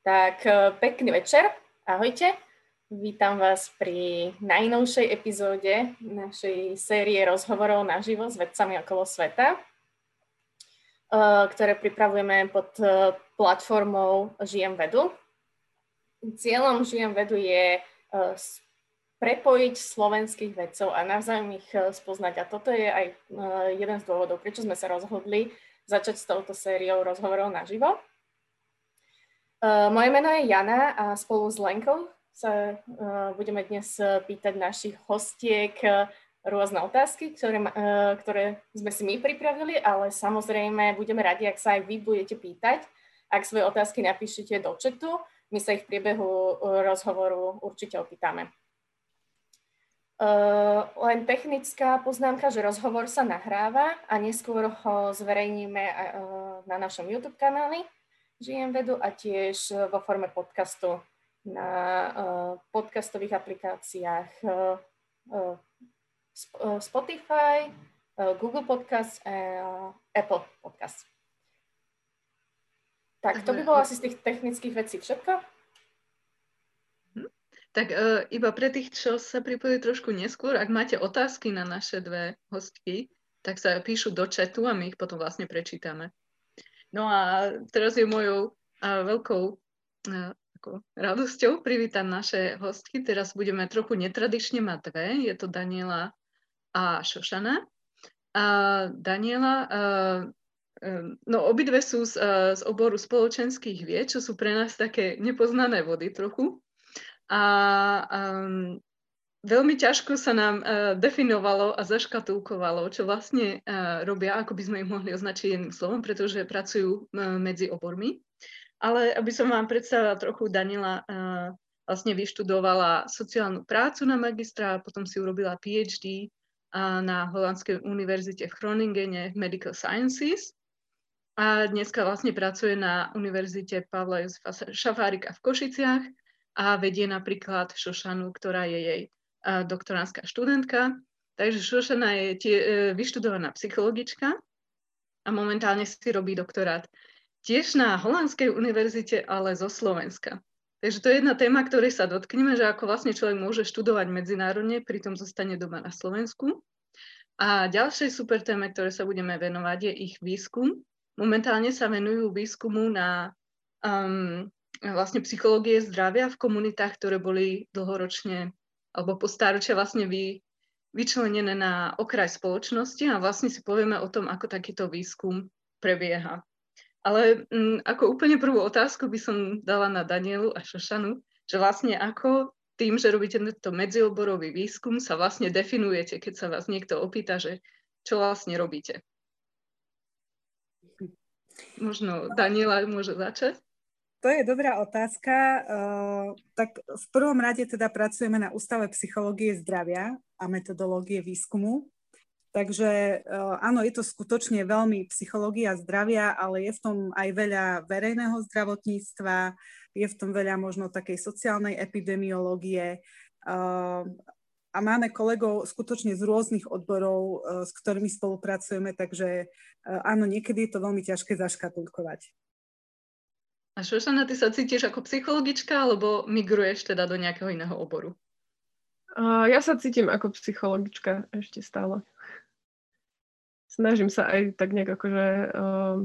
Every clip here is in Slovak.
Tak e, pekný večer, ahojte. Vítam vás pri najnovšej epizóde našej série rozhovorov naživo s vedcami okolo sveta, e, ktoré pripravujeme pod e, platformou Žijem vedu. Cieľom Žijem vedu je prepojiť slovenských vedcov a navzájom ich spoznať. A toto je aj jeden z dôvodov, prečo sme sa rozhodli začať s touto sériou rozhovorov naživo. Uh, moje meno je Jana a spolu s Lenkou sa uh, budeme dnes pýtať našich hostiek rôzne otázky, ktoré, uh, ktoré sme si my pripravili, ale samozrejme budeme radi, ak sa aj vy budete pýtať. Ak svoje otázky napíšete do četu, my sa ich v priebehu rozhovoru určite opýtame. Uh, len technická poznámka, že rozhovor sa nahráva a neskôr ho zverejníme uh, na našom YouTube kanáli žijem vedu a tiež e, vo forme podcastu na uh, podcastových aplikáciách uh, Spotify, Google Podcast a Apple Podcast. Tak to by bolo asi z tých technických vecí všetko. Mhm. Tak uh, iba pre tých, čo sa pripojili trošku neskôr, ak máte otázky na naše dve hostky, tak sa píšu do chatu a my ich potom vlastne prečítame. No a teraz je mojou veľkou ako, radosťou privítať naše hostky. Teraz budeme trochu netradične mať dve. Je to Daniela a Šošana. A Daniela, a, no obidve sú z, z oboru spoločenských vied, čo sú pre nás také nepoznané vody trochu. A um, veľmi ťažko sa nám uh, definovalo a zaškatulkovalo, čo vlastne uh, robia, ako by sme ich mohli označiť jedným slovom, pretože pracujú uh, medzi obormi. Ale aby som vám predstavila trochu, Daniela uh, vlastne vyštudovala sociálnu prácu na magistra, potom si urobila PhD uh, na Holandskej univerzite v Groningene v Medical Sciences. A dneska vlastne pracuje na univerzite Pavla Jozefa Šafárika v Košiciach a vedie napríklad Šošanu, ktorá je jej doktorantská študentka. Takže Šošana je tie, e, vyštudovaná psychologička a momentálne si robí doktorát tiež na Holandskej univerzite, ale zo Slovenska. Takže to je jedna téma, ktorej sa dotkneme, že ako vlastne človek môže študovať medzinárodne, pritom zostane doma na Slovensku. A ďalšej super téme, ktoré sa budeme venovať, je ich výskum. Momentálne sa venujú výskumu na um, vlastne psychológie zdravia v komunitách, ktoré boli dlhoročne alebo po stáročia vlastne vy, vyčlenené na okraj spoločnosti a vlastne si povieme o tom, ako takýto výskum prebieha. Ale m, mm, ako úplne prvú otázku by som dala na Danielu a Šošanu, že vlastne ako tým, že robíte tento medzioborový výskum, sa vlastne definujete, keď sa vás niekto opýta, že čo vlastne robíte. Možno Daniela môže začať? To je dobrá otázka. Uh, tak v prvom rade teda pracujeme na Ústave psychológie zdravia a metodológie výskumu. Takže uh, áno, je to skutočne veľmi psychológia zdravia, ale je v tom aj veľa verejného zdravotníctva, je v tom veľa možno takej sociálnej epidemiológie uh, a máme kolegov skutočne z rôznych odborov, s ktorými spolupracujeme, takže áno, niekedy je to veľmi ťažké zaškatulkovať. A Šošana, ty sa cítiš ako psychologička, alebo migruješ teda do nejakého iného oboru? Uh, ja sa cítim ako psychologička ešte stále. Snažím sa aj tak nejak akože uh,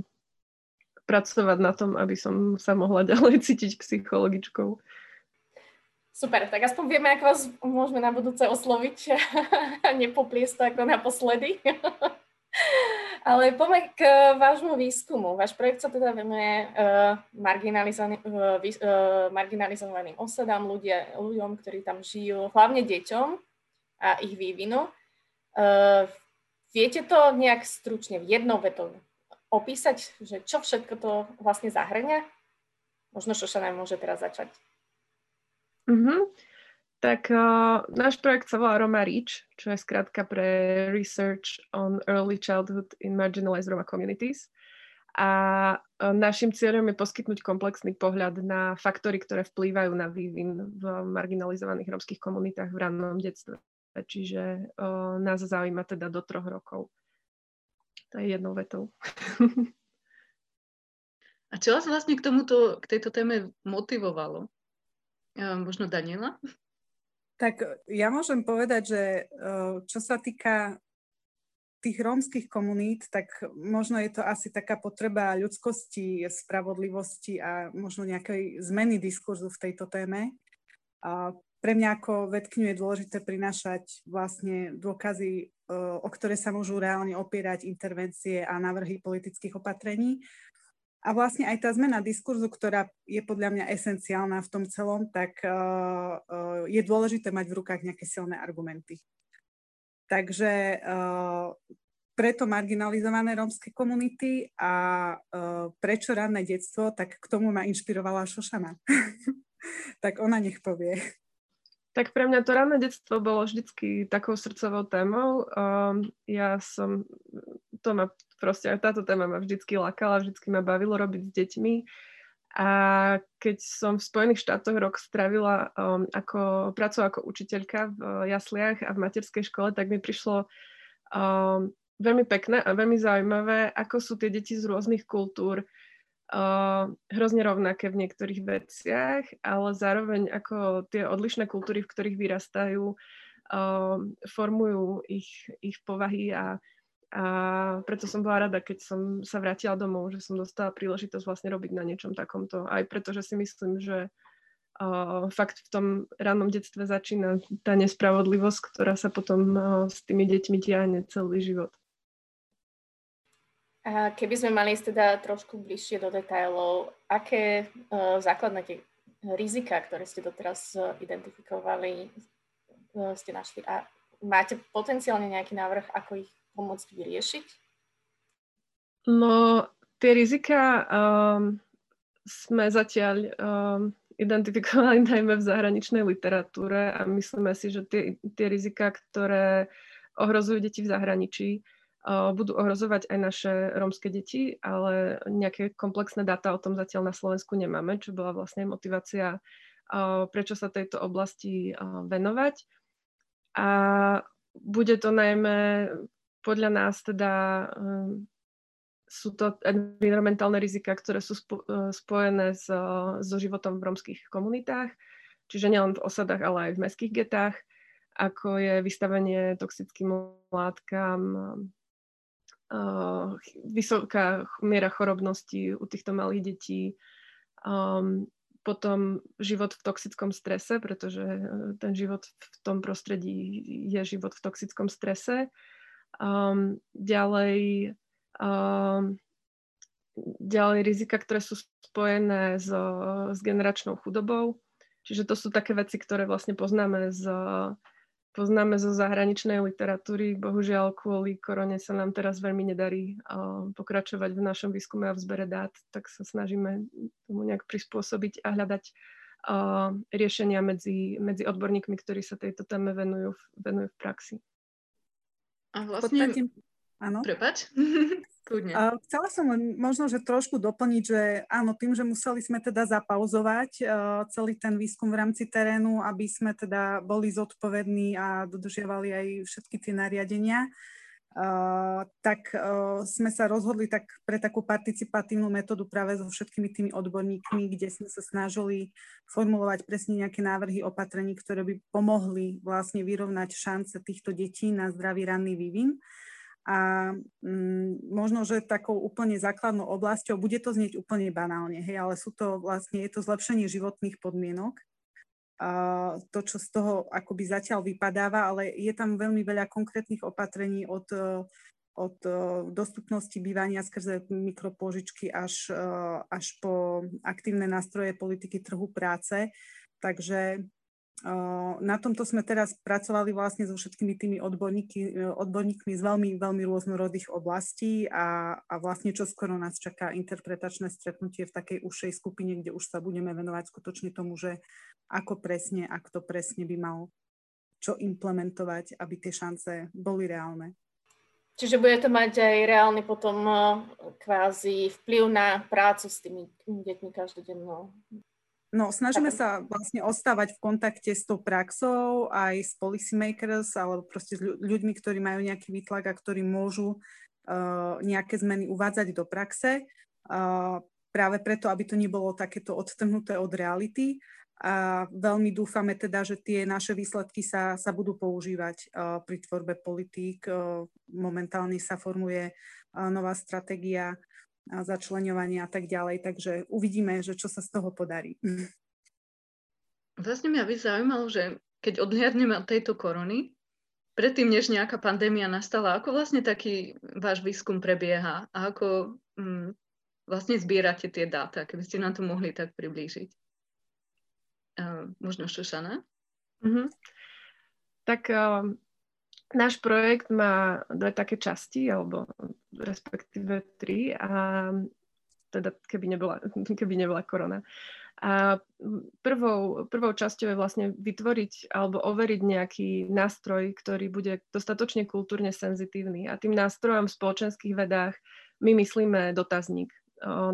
pracovať na tom, aby som sa mohla ďalej cítiť psychologičkou. Super, tak aspoň vieme, ako vás môžeme na budúce osloviť a nepopliesť to ako naposledy. Ale poďme k vášmu výskumu. Váš projekt sa teda venuje uh, uh, marginalizovaným osadám, ľudia, ľuďom, ktorí tam žijú, hlavne deťom a ich vývinu. Viete to nejak stručne, v jednou vetou opísať, že čo všetko to vlastne zahrňa? Možno Šošana môže teraz začať. Uh-huh. Tak uh, náš projekt sa volá Roma Reach, čo je skrátka pre Research on Early Childhood in Marginalized Roma Communities. A uh, našim cieľom je poskytnúť komplexný pohľad na faktory, ktoré vplývajú na vývin v marginalizovaných romských komunitách v rannom detstve. Čiže uh, nás zaujíma teda do troch rokov. To je jednou vetou. A čo vás vlastne k tomuto, k tejto téme motivovalo? Možno Daniela? Tak ja môžem povedať, že čo sa týka tých rómskych komunít, tak možno je to asi taká potreba ľudskosti, spravodlivosti a možno nejakej zmeny diskurzu v tejto téme. A pre mňa ako vedkňu je dôležité prinášať vlastne dôkazy, o ktoré sa môžu reálne opierať intervencie a návrhy politických opatrení. A vlastne aj tá zmena diskurzu, ktorá je podľa mňa esenciálna v tom celom, tak uh, uh, je dôležité mať v rukách nejaké silné argumenty. Takže uh, preto marginalizované rómske komunity a prečo ranné detstvo, tak k tomu ma inšpirovala Šošana. tak ona nech povie. Tak pre mňa to ranné detstvo bolo vždycky takou srdcovou témou. Um, ja som, to ma proste táto téma ma vždycky lakala, vždycky ma bavilo robiť s deťmi. A keď som v Spojených štátoch rok stravila um, ako, pracou ako učiteľka v jasliach a v materskej škole, tak mi prišlo um, veľmi pekné a veľmi zaujímavé, ako sú tie deti z rôznych kultúr hrozne rovnaké v niektorých veciach, ale zároveň ako tie odlišné kultúry, v ktorých vyrastajú, uh, formujú ich, ich povahy a a preto som bola rada, keď som sa vrátila domov, že som dostala príležitosť vlastne robiť na niečom takomto. Aj preto, že si myslím, že uh, fakt v tom rannom detstve začína tá nespravodlivosť, ktorá sa potom uh, s tými deťmi tiahne celý život. A keby sme mali ísť teda trošku bližšie do detailov, aké uh, základné tie rizika, ktoré ste doteraz uh, identifikovali, uh, ste našli a máte potenciálne nejaký návrh, ako ich pomôcť vyriešiť? No, tie rizika um, sme zatiaľ um, identifikovali najmä v zahraničnej literatúre a myslíme si, že tie, tie rizika, ktoré ohrozujú deti v zahraničí, budú ohrozovať aj naše rómske deti, ale nejaké komplexné dáta o tom zatiaľ na Slovensku nemáme, čo bola vlastne motivácia, prečo sa tejto oblasti venovať. A bude to najmä podľa nás teda um, sú to environmentálne rizika, ktoré sú spo, spojené so, so životom v romských komunitách, čiže nielen v osadách, ale aj v mestských getách, ako je vystavenie toxickým látkam, uh, vysoká miera chorobnosti u týchto malých detí, um, potom život v toxickom strese, pretože ten život v tom prostredí je život v toxickom strese Um, ďalej, um, ďalej rizika, ktoré sú spojené s, s generačnou chudobou. Čiže to sú také veci, ktoré vlastne poznáme z, poznáme zo zahraničnej literatúry. Bohužiaľ, kvôli korone sa nám teraz veľmi nedarí pokračovať v našom výskume a v zbere dát, tak sa snažíme tomu nejak prispôsobiť a hľadať riešenia medzi, medzi odborníkmi, ktorí sa tejto téme venujú, venujú v praxi. A vlastne... Podstate, áno. Prepač. Uh, chcela som možno, že trošku doplniť, že áno, tým, že museli sme teda zapauzovať uh, celý ten výskum v rámci terénu, aby sme teda boli zodpovední a dodržiavali aj všetky tie nariadenia, Uh, tak uh, sme sa rozhodli tak pre takú participatívnu metódu práve so všetkými tými odborníkmi, kde sme sa snažili formulovať presne nejaké návrhy opatrení, ktoré by pomohli vlastne vyrovnať šance týchto detí na zdravý ranný vývin. A um, možno, že takou úplne základnou oblasťou, bude to znieť úplne banálne, hej, ale sú to vlastne, je to zlepšenie životných podmienok to, čo z toho akoby zatiaľ vypadáva, ale je tam veľmi veľa konkrétnych opatrení od, od dostupnosti bývania skrze mikropôžičky až, až po aktívne nástroje politiky trhu práce. Takže na tomto sme teraz pracovali vlastne so všetkými tými odborníky, odborníkmi z veľmi, veľmi rôznorodých oblastí a, a vlastne čo skoro nás čaká interpretačné stretnutie v takej užšej skupine, kde už sa budeme venovať skutočne tomu, že ako presne a kto presne by mal čo implementovať, aby tie šance boli reálne. Čiže bude to mať aj reálny potom kvázi vplyv na prácu s tými deťmi každodennou. No, snažíme sa vlastne ostávať v kontakte s tou praxou, aj s policymakers, alebo proste s ľuďmi, ktorí majú nejaký výtlak a ktorí môžu uh, nejaké zmeny uvádzať do praxe. Uh, práve preto, aby to nebolo takéto odtrhnuté od reality. A veľmi dúfame teda, že tie naše výsledky sa, sa budú používať uh, pri tvorbe politík. Uh, momentálne sa formuje uh, nová stratégia začleňovania a tak ďalej, takže uvidíme, že čo sa z toho podarí. Vlastne mňa by zaujímalo, že keď odhliadneme od tejto korony, predtým, než nejaká pandémia nastala, ako vlastne taký váš výskum prebieha a ako mm, vlastne zbierate tie dáta, keby ste nám to mohli tak priblížiť. Uh, možno Šošana? Mm-hmm. Tak uh, náš projekt má dve také časti, alebo respektíve tri, a teda keby nebola, keby nebola korona. A prvou, prvou časťou je vlastne vytvoriť alebo overiť nejaký nástroj, ktorý bude dostatočne kultúrne senzitívny. A tým nástrojom v spoločenských vedách my myslíme dotazník.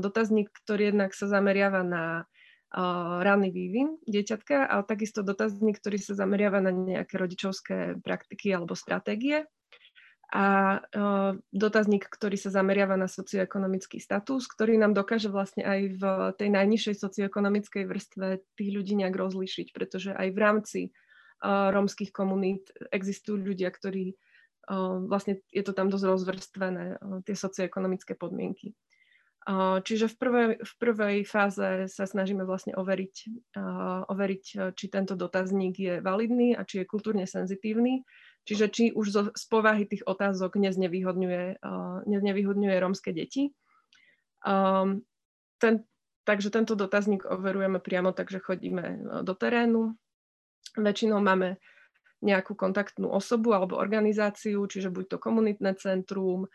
Dotazník, ktorý jednak sa zameriava na ranný vývin dieťatka, ale takisto dotazník, ktorý sa zameriava na nejaké rodičovské praktiky alebo stratégie a dotazník, ktorý sa zameriava na socioekonomický status, ktorý nám dokáže vlastne aj v tej najnižšej socioekonomickej vrstve tých ľudí nejak rozlišiť, pretože aj v rámci rómskych komunít existujú ľudia, ktorí vlastne je to tam dosť rozvrstvené, tie socioekonomické podmienky. Čiže v prvej, v prvej fáze sa snažíme vlastne overiť, overiť, či tento dotazník je validný a či je kultúrne senzitívny. Čiže či už zo, z povahy tých otázok neznevýhodňuje, neznevýhodňuje rómske deti. Ten, takže tento dotazník overujeme priamo, takže chodíme do terénu. Väčšinou máme nejakú kontaktnú osobu alebo organizáciu, čiže buď to komunitné centrum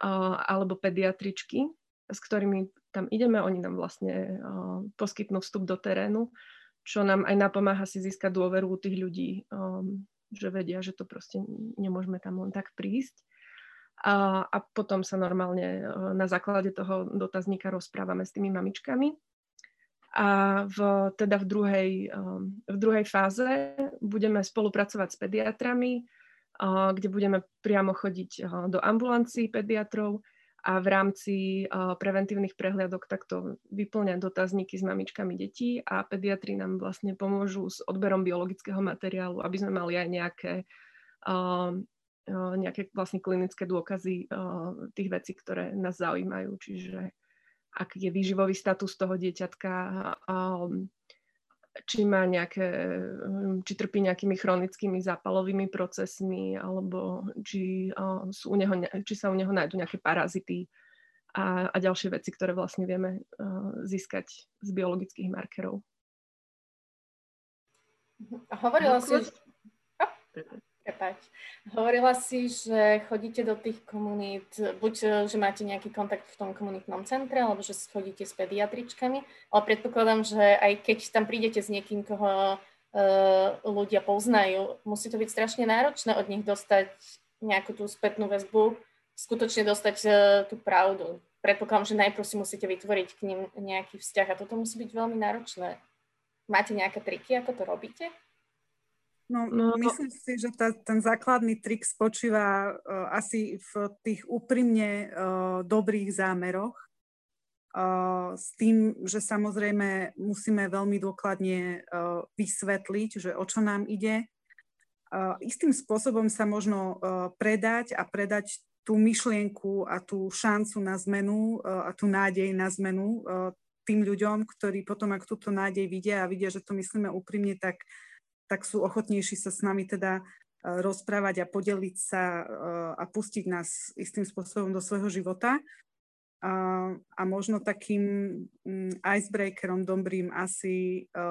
alebo pediatričky, s ktorými tam ideme, oni nám vlastne uh, poskytnú vstup do terénu, čo nám aj napomáha si získať dôveru u tých ľudí, um, že vedia, že to proste nemôžeme tam len tak prísť. A, a potom sa normálne uh, na základe toho dotazníka rozprávame s tými mamičkami. A v, teda v druhej, um, v druhej fáze budeme spolupracovať s pediatrami, uh, kde budeme priamo chodiť do ambulancií pediatrov, a v rámci uh, preventívnych prehliadok takto vyplňať dotazníky s mamičkami detí a pediatri nám vlastne pomôžu s odberom biologického materiálu, aby sme mali aj nejaké, uh, uh, nejaké vlastne klinické dôkazy tých vecí, ktoré nás zaujímajú. Čiže aký je výživový status toho dieťatka, či má nejaké, hm, či trpí nejakými chronickými zápalovými procesmi, alebo či, sú u neho, či sa u neho nájdú nejaké parazity a, a ďalšie veci, ktoré vlastne vieme získať z biologických markerov. Hovorila no, si... Prepač. Hovorila si, že chodíte do tých komunít, buď e, že máte nejaký kontakt v tom komunitnom centre, alebo že chodíte s pediatričkami, ale predpokladám, že aj keď tam prídete s niekým, koho uh, ľudia poznajú, musí to byť strašne náročné od nich dostať nejakú tú spätnú väzbu, skutočne dostať uh, tú pravdu. Predpokladám, že najprv si musíte vytvoriť k ním nejaký vzťah a toto musí byť veľmi náročné. Máte nejaké triky, ako to robíte? No, no, myslím si, že tá, ten základný trik spočíva uh, asi v tých úprimne uh, dobrých zámeroch, uh, s tým, že samozrejme musíme veľmi dôkladne uh, vysvetliť, že o čo nám ide. Uh, istým spôsobom sa možno uh, predať a predať tú myšlienku a tú šancu na zmenu uh, a tú nádej na zmenu uh, tým ľuďom, ktorí potom, ak túto nádej vidia a vidia, že to myslíme úprimne, tak uh, tak sú ochotnejší sa s nami teda e, rozprávať a podeliť sa e, a pustiť nás istým spôsobom do svojho života. A, a možno takým mm, icebreakerom dobrým asi, e,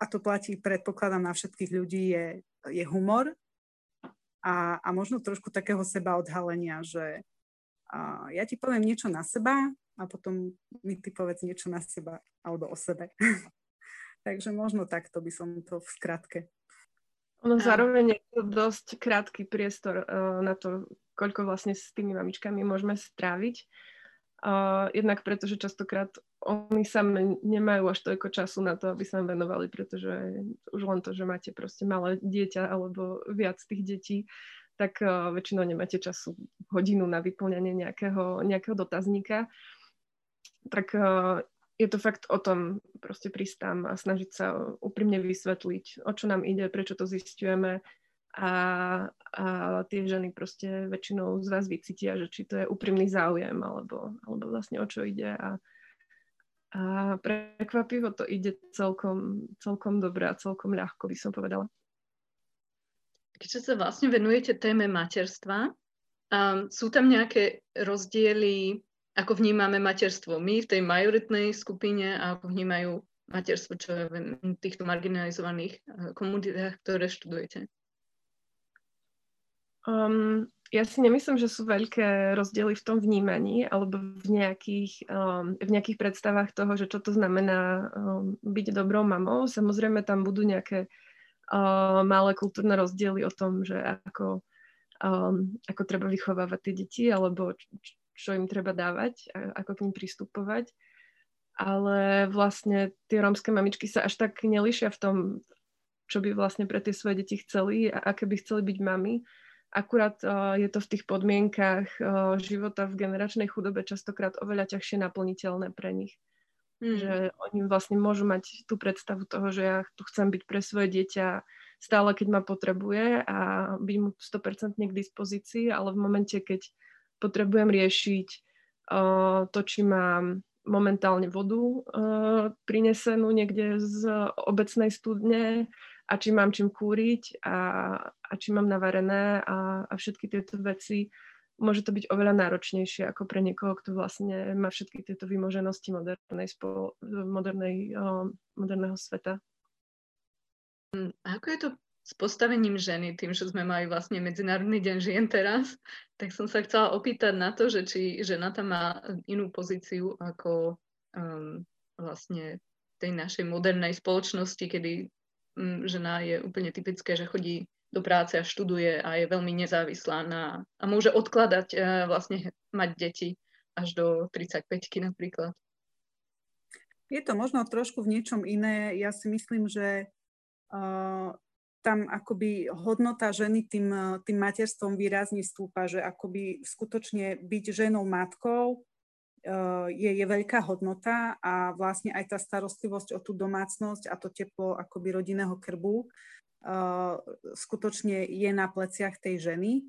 a to platí, predpokladám, na všetkých ľudí, je, je humor a, a možno trošku takého seba odhalenia, že a ja ti poviem niečo na seba a potom mi ty povedz niečo na seba alebo o sebe. Takže možno takto by som to v skratke. Ono zároveň je to dosť krátky priestor uh, na to, koľko vlastne s tými mamičkami môžeme stráviť. Uh, jednak preto, že častokrát oni sa nemajú až toľko času na to, aby sa venovali, pretože už len to, že máte proste malé dieťa alebo viac tých detí, tak uh, väčšinou nemáte času hodinu na vyplňanie nejakého, nejakého dotazníka. tak uh, je to fakt o tom proste prísť tam a snažiť sa úprimne vysvetliť, o čo nám ide, prečo to zistujeme a, a tie ženy proste väčšinou z vás vycítia, že či to je úprimný záujem alebo, alebo vlastne o čo ide a, a prekvapivo to ide celkom, celkom dobre a celkom ľahko by som povedala. Keďže sa vlastne venujete téme materstva, um, sú tam nejaké rozdiely ako vnímame materstvo my v tej majoritnej skupine a ako vnímajú materstvo, čo je v týchto marginalizovaných eh, komunitách, ktoré študujete? Um, ja si nemyslím, že sú veľké rozdiely v tom vnímaní alebo v nejakých, um, v nejakých predstavách toho, že čo to znamená um, byť dobrou mamou. Samozrejme tam budú nejaké uh, malé kultúrne rozdiely o tom, že ako, um, ako treba vychovávať tie deti alebo čo im treba dávať, ako k ním pristupovať. Ale vlastne tie rómske mamičky sa až tak nelišia v tom, čo by vlastne pre tie svoje deti chceli a aké by chceli byť mami. Akurát uh, je to v tých podmienkach uh, života v generačnej chudobe častokrát oveľa ťažšie naplniteľné pre nich. Mm. Že oni vlastne môžu mať tú predstavu toho, že ja tu chcem byť pre svoje dieťa stále, keď ma potrebuje a byť mu 100% k dispozícii, ale v momente, keď potrebujem riešiť uh, to, či mám momentálne vodu uh, prinesenú niekde z obecnej studne a či mám čím kúriť a, a či mám navarené a, a všetky tieto veci. Môže to byť oveľa náročnejšie ako pre niekoho, kto vlastne má všetky tieto vymoženosti modernej, spolo, modernej, uh, moderného sveta. Hm, a ako je to s postavením ženy, tým, že sme mali vlastne Medzinárodný deň žien teraz, tak som sa chcela opýtať na to, že či žena tam má inú pozíciu ako um, vlastne tej našej modernej spoločnosti, kedy um, žena je úplne typické, že chodí do práce a študuje a je veľmi nezávislá na, a môže odkladať uh, vlastne mať deti až do 35 napríklad. Je to možno trošku v niečom iné. Ja si myslím, že uh, tam akoby hodnota ženy tým, tým materstvom výrazne stúpa, že akoby skutočne byť ženou matkou eh, je, je veľká hodnota a vlastne aj tá starostlivosť o tú domácnosť a to teplo akoby rodinného krbu uh, skutočne je na pleciach tej ženy.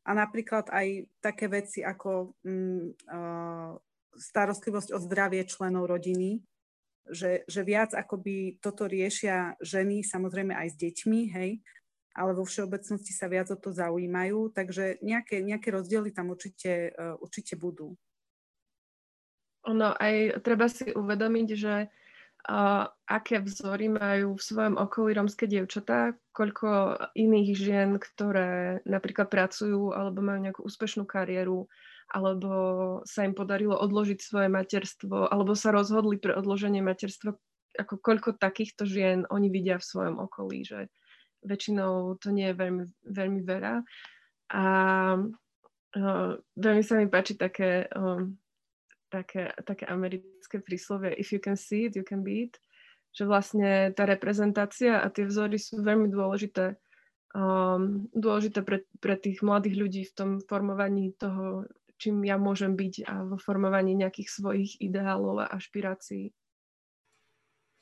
A napríklad aj také veci ako uh, starostlivosť o zdravie členov rodiny, že, že viac akoby toto riešia ženy, samozrejme aj s deťmi, hej, ale vo všeobecnosti sa viac o to zaujímajú, takže nejaké, nejaké rozdiely tam určite, uh, určite budú. Ono aj treba si uvedomiť, že uh, aké vzory majú v svojom okolí romské dievčatá, koľko iných žien, ktoré napríklad pracujú alebo majú nejakú úspešnú kariéru, alebo sa im podarilo odložiť svoje materstvo, alebo sa rozhodli pre odloženie materstva, ako koľko takýchto žien oni vidia v svojom okolí, že väčšinou to nie je veľmi, veľmi veľa. A uh, veľmi sa mi páči také, um, také, také americké príslovie if you can see it, you can be it, že vlastne tá reprezentácia a tie vzory sú veľmi dôležité um, dôležité pre, pre tých mladých ľudí v tom formovaní toho čím ja môžem byť a vo formovaní nejakých svojich ideálov a ašpirácií.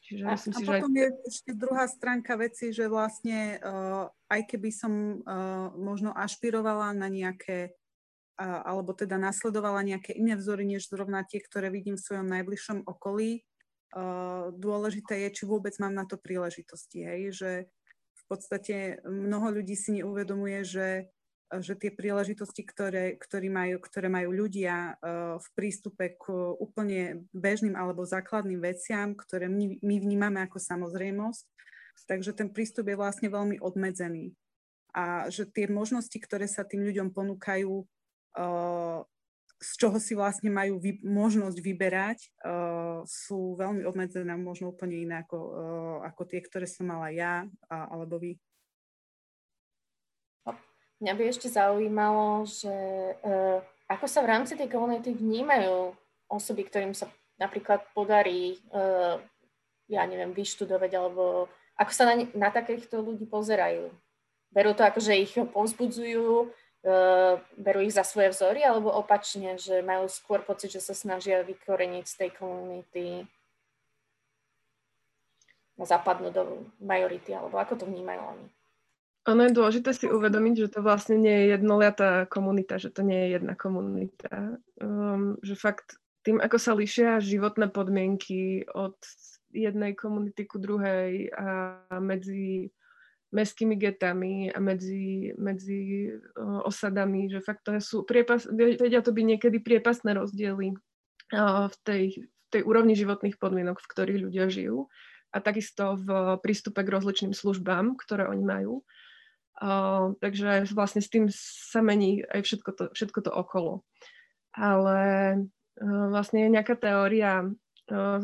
Čiže a, myslím si, a potom že... je ešte druhá stránka veci, že vlastne uh, aj keby som uh, možno ašpirovala na nejaké uh, alebo teda nasledovala nejaké iné vzory, než zrovna tie, ktoré vidím v svojom najbližšom okolí, uh, dôležité je, či vôbec mám na to príležitosti. Hej? Že v podstate mnoho ľudí si neuvedomuje, že že tie príležitosti, ktoré, ktoré, majú, ktoré majú ľudia uh, v prístupe k úplne bežným alebo základným veciam, ktoré my, my vnímame ako samozrejmosť, takže ten prístup je vlastne veľmi obmedzený. A že tie možnosti, ktoré sa tým ľuďom ponúkajú, uh, z čoho si vlastne majú vy, možnosť vyberať, uh, sú veľmi obmedzené, možno úplne iné ako, ako tie, ktoré som mala ja alebo vy. Mňa by ešte zaujímalo, že uh, ako sa v rámci tej komunity vnímajú osoby, ktorým sa napríklad podarí, uh, ja neviem, vyštudovať, alebo ako sa na, na takýchto ľudí pozerajú. Berú to ako, že ich povzbudzujú, berú ich za svoje vzory, alebo opačne, že majú skôr pocit, že sa snažia vykoreniť z tej komunity zapadnúť do majority, alebo ako to vnímajú oni? Ono je dôležité si uvedomiť, že to vlastne nie je jednoliatá komunita, že to nie je jedna komunita. Um, že fakt tým, ako sa lišia životné podmienky od jednej komunity ku druhej a medzi mestskými getami a medzi, medzi uh, osadami, že fakt to sú priepas, vedia to byť niekedy priepasné rozdiely uh, v, tej, v tej úrovni životných podmienok, v ktorých ľudia žijú a takisto v prístupe k rozličným službám, ktoré oni majú. Uh, takže vlastne s tým sa mení aj všetko to, všetko to okolo. Ale uh, vlastne je nejaká teória uh,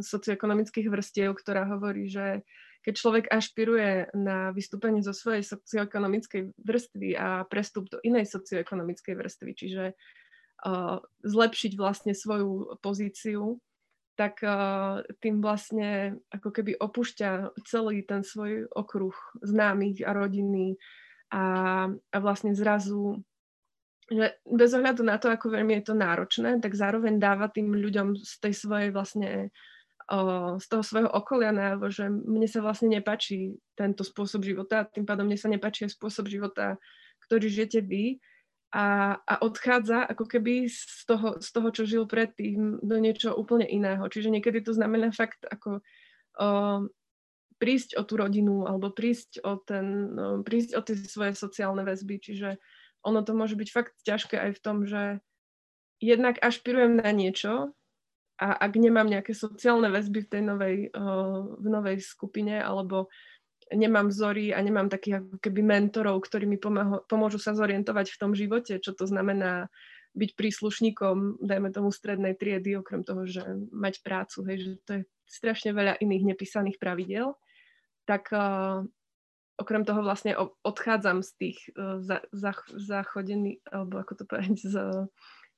socioekonomických vrstiev, ktorá hovorí, že keď človek ašpiruje na vystúpenie zo svojej socioekonomickej vrstvy a prestup do inej socioekonomickej vrstvy, čiže uh, zlepšiť vlastne svoju pozíciu, tak uh, tým vlastne ako keby opúšťa celý ten svoj okruh známych a rodiny a, a vlastne zrazu že bez ohľadu na to, ako veľmi je to náročné, tak zároveň dáva tým ľuďom z tej svojej vlastne z toho svojho okolia najavo, že mne sa vlastne nepačí tento spôsob života, tým pádom mne sa nepačí spôsob života, ktorý žijete vy a, a odchádza ako keby z toho, z toho, čo žil predtým, do niečo úplne iného. Čiže niekedy to znamená fakt ako uh, prísť o tú rodinu alebo prísť o, ten, uh, prísť o tie svoje sociálne väzby. Čiže ono to môže byť fakt ťažké aj v tom, že jednak ašpirujem na niečo a ak nemám nejaké sociálne väzby v tej novej, v novej skupine alebo nemám vzory a nemám takých ako keby mentorov, ktorí mi pomáho, pomôžu sa zorientovať v tom živote, čo to znamená byť príslušníkom, dajme tomu strednej triedy, okrem toho, že mať prácu, hej, že to je strašne veľa iných nepísaných pravidel, tak uh, okrem toho vlastne odchádzam z tých uh, za, za, alebo ako to povedať, z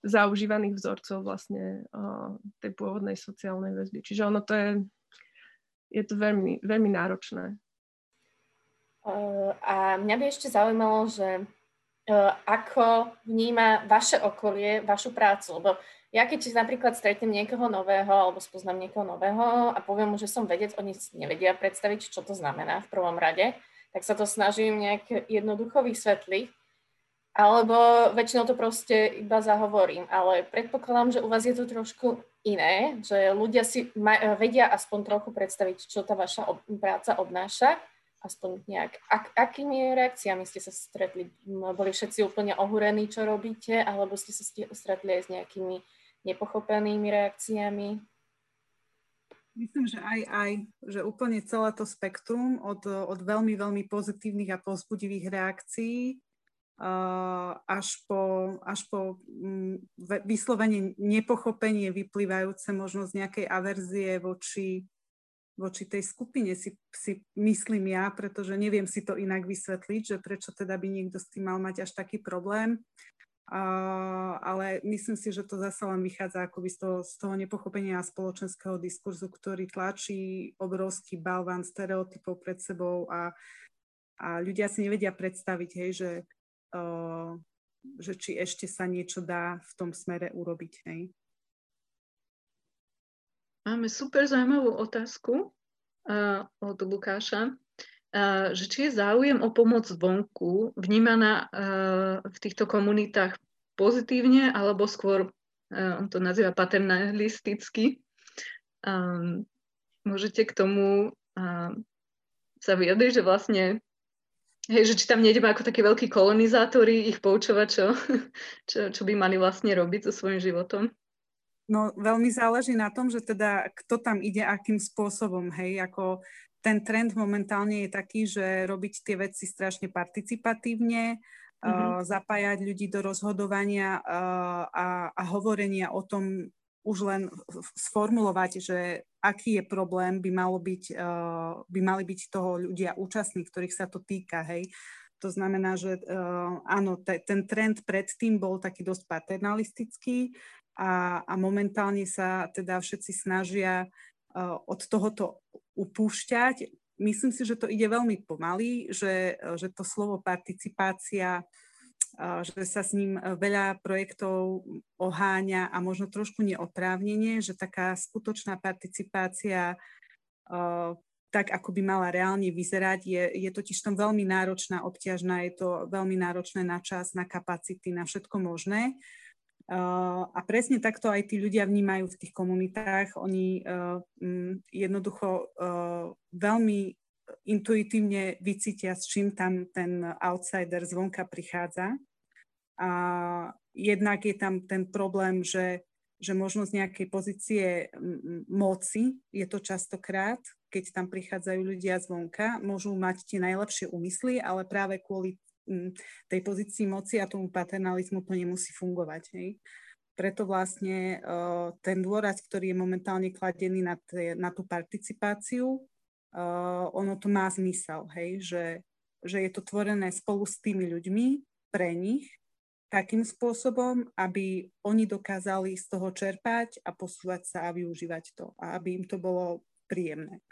zaužívaných vzorcov vlastne uh, tej pôvodnej sociálnej väzby. Čiže ono to je, je to veľmi, veľmi náročné. A mňa by ešte zaujímalo, že e, ako vníma vaše okolie vašu prácu, lebo ja keď napríklad stretnem niekoho nového alebo spoznám niekoho nového a poviem mu, že som vedec, oni si nevedia predstaviť, čo to znamená v prvom rade, tak sa to snažím nejak jednoducho vysvetliť, alebo väčšinou to proste iba zahovorím, ale predpokladám, že u vás je to trošku iné, že ľudia si vedia aspoň trochu predstaviť, čo tá vaša ob- práca obnáša aspoň nejak, ak, akými reakciami ste sa stretli? Boli všetci úplne ohúrení, čo robíte, alebo ste sa stretli aj s nejakými nepochopenými reakciami? Myslím, že aj, aj, že úplne celé to spektrum od, od veľmi, veľmi pozitívnych a pozbudivých reakcií uh, až po, až po vyslovene nepochopenie vyplývajúce možno z nejakej averzie voči voči tej skupine si, si myslím ja, pretože neviem si to inak vysvetliť, že prečo teda by niekto s tým mal mať až taký problém. Uh, ale myslím si, že to zase len vychádza akoby z toho, z toho nepochopenia spoločenského diskurzu, ktorý tlačí obrovský balván stereotypov pred sebou a, a ľudia si nevedia predstaviť, hej, že, uh, že či ešte sa niečo dá v tom smere urobiť. Hej. Máme super zaujímavú otázku uh, od Lukáša, uh, že či je záujem o pomoc vonku vnímaná uh, v týchto komunitách pozitívne alebo skôr, uh, on to nazýva paternalisticky. Um, môžete k tomu uh, sa vyjadriť, že vlastne Hej, že či tam nejdeme ako takí veľkí kolonizátori ich poučovať, čo, čo, čo by mali vlastne robiť so svojím životom? No veľmi záleží na tom, že teda kto tam ide akým spôsobom, hej, ako ten trend momentálne je taký, že robiť tie veci strašne participatívne, mm-hmm. uh, zapájať ľudí do rozhodovania uh, a, a hovorenia o tom už len sformulovať, že aký je problém, by, malo byť, uh, by mali byť toho ľudia účastní, ktorých sa to týka, hej. To znamená, že uh, áno, te, ten trend predtým bol taký dosť paternalistický, a, a momentálne sa teda všetci snažia uh, od tohoto upúšťať. Myslím si, že to ide veľmi pomaly, že, že to slovo participácia že sa s ním veľa projektov oháňa a možno trošku neoprávnenie, že taká skutočná participácia tak, ako by mala reálne vyzerať, je, je totiž tom veľmi náročná, obťažná, je to veľmi náročné na čas, na kapacity, na všetko možné. A presne takto aj tí ľudia vnímajú v tých komunitách. Oni jednoducho veľmi intuitívne vycítia, s čím tam ten outsider zvonka prichádza. A jednak je tam ten problém, že, že možno nejakej pozície moci, je to častokrát, keď tam prichádzajú ľudia zvonka, môžu mať tie najlepšie úmysly, ale práve kvôli tej pozícii moci a tomu paternalizmu to nemusí fungovať. Hej. Preto vlastne uh, ten dôraz, ktorý je momentálne kladený na, te, na tú participáciu, uh, ono to má zmysel, hej, že, že je to tvorené spolu s tými ľuďmi, pre nich, takým spôsobom, aby oni dokázali z toho čerpať a posúvať sa a využívať to. A aby im to bolo príjemné.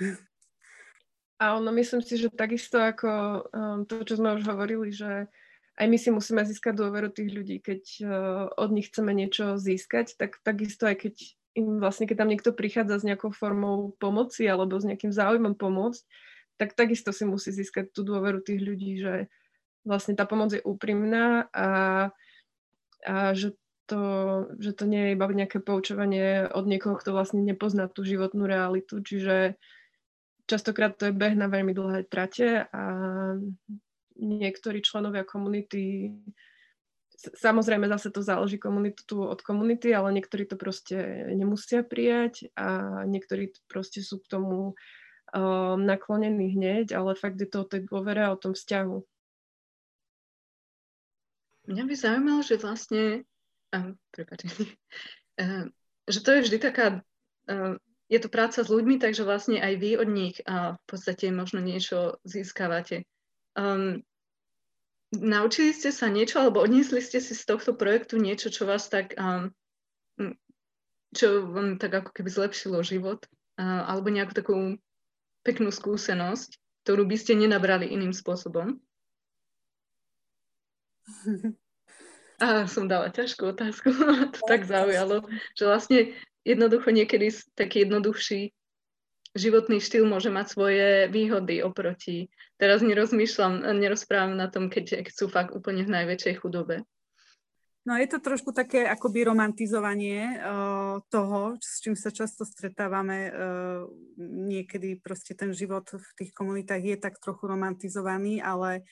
A ono, myslím si, že takisto ako um, to, čo sme už hovorili, že aj my si musíme získať dôveru tých ľudí, keď uh, od nich chceme niečo získať, tak takisto aj keď im vlastne, keď tam niekto prichádza s nejakou formou pomoci alebo s nejakým záujmom pomôcť, tak takisto si musí získať tú dôveru tých ľudí, že vlastne tá pomoc je úprimná a, a že, to, že to nie je iba nejaké poučovanie od niekoho, kto vlastne nepozná tú životnú realitu, čiže častokrát to je beh na veľmi dlhé trate a niektorí členovia komunity Samozrejme, zase to záleží komunitu od komunity, ale niektorí to proste nemusia prijať a niektorí proste sú k tomu um, naklonení hneď, ale fakt je to o tej dôvere a o tom vzťahu. Mňa by zaujímalo, že vlastne, uh, uh, že to je vždy taká, uh, je to práca s ľuďmi, takže vlastne aj vy od nich uh, v podstate možno niečo získavate. Um, Naučili ste sa niečo, alebo odniesli ste si z tohto projektu niečo, čo vás tak, um, čo vám tak ako keby zlepšilo život? Uh, alebo nejakú takú peknú skúsenosť, ktorú by ste nenabrali iným spôsobom? A som dala ťažkú otázku, to tak zaujalo, že vlastne jednoducho niekedy taký jednoduchší životný štýl môže mať svoje výhody oproti. Teraz nerozmýšľam, nerozprávam na tom, keď, keď sú fakt úplne v najväčšej chudobe. No je to trošku také akoby romantizovanie uh, toho, s čím sa často stretávame. Uh, niekedy proste ten život v tých komunitách je tak trochu romantizovaný, ale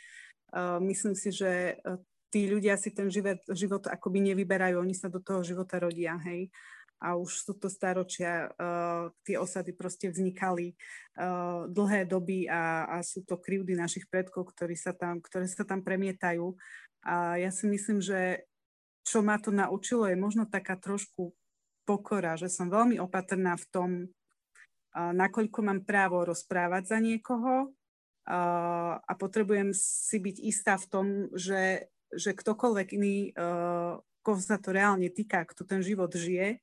uh, myslím si, že tí ľudia si ten život, život akoby nevyberajú, oni sa do toho života rodia, hej a už sú to staročia, uh, tie osady proste vznikali uh, dlhé doby a, a sú to krivdy našich predkov, ktorí sa tam, ktoré sa tam premietajú. A ja si myslím, že čo ma to naučilo, je možno taká trošku pokora, že som veľmi opatrná v tom, uh, nakoľko mám právo rozprávať za niekoho a potrebujem si byť istá v tom, že, že ktokoľvek iný, koho sa to reálne týka, kto ten život žije,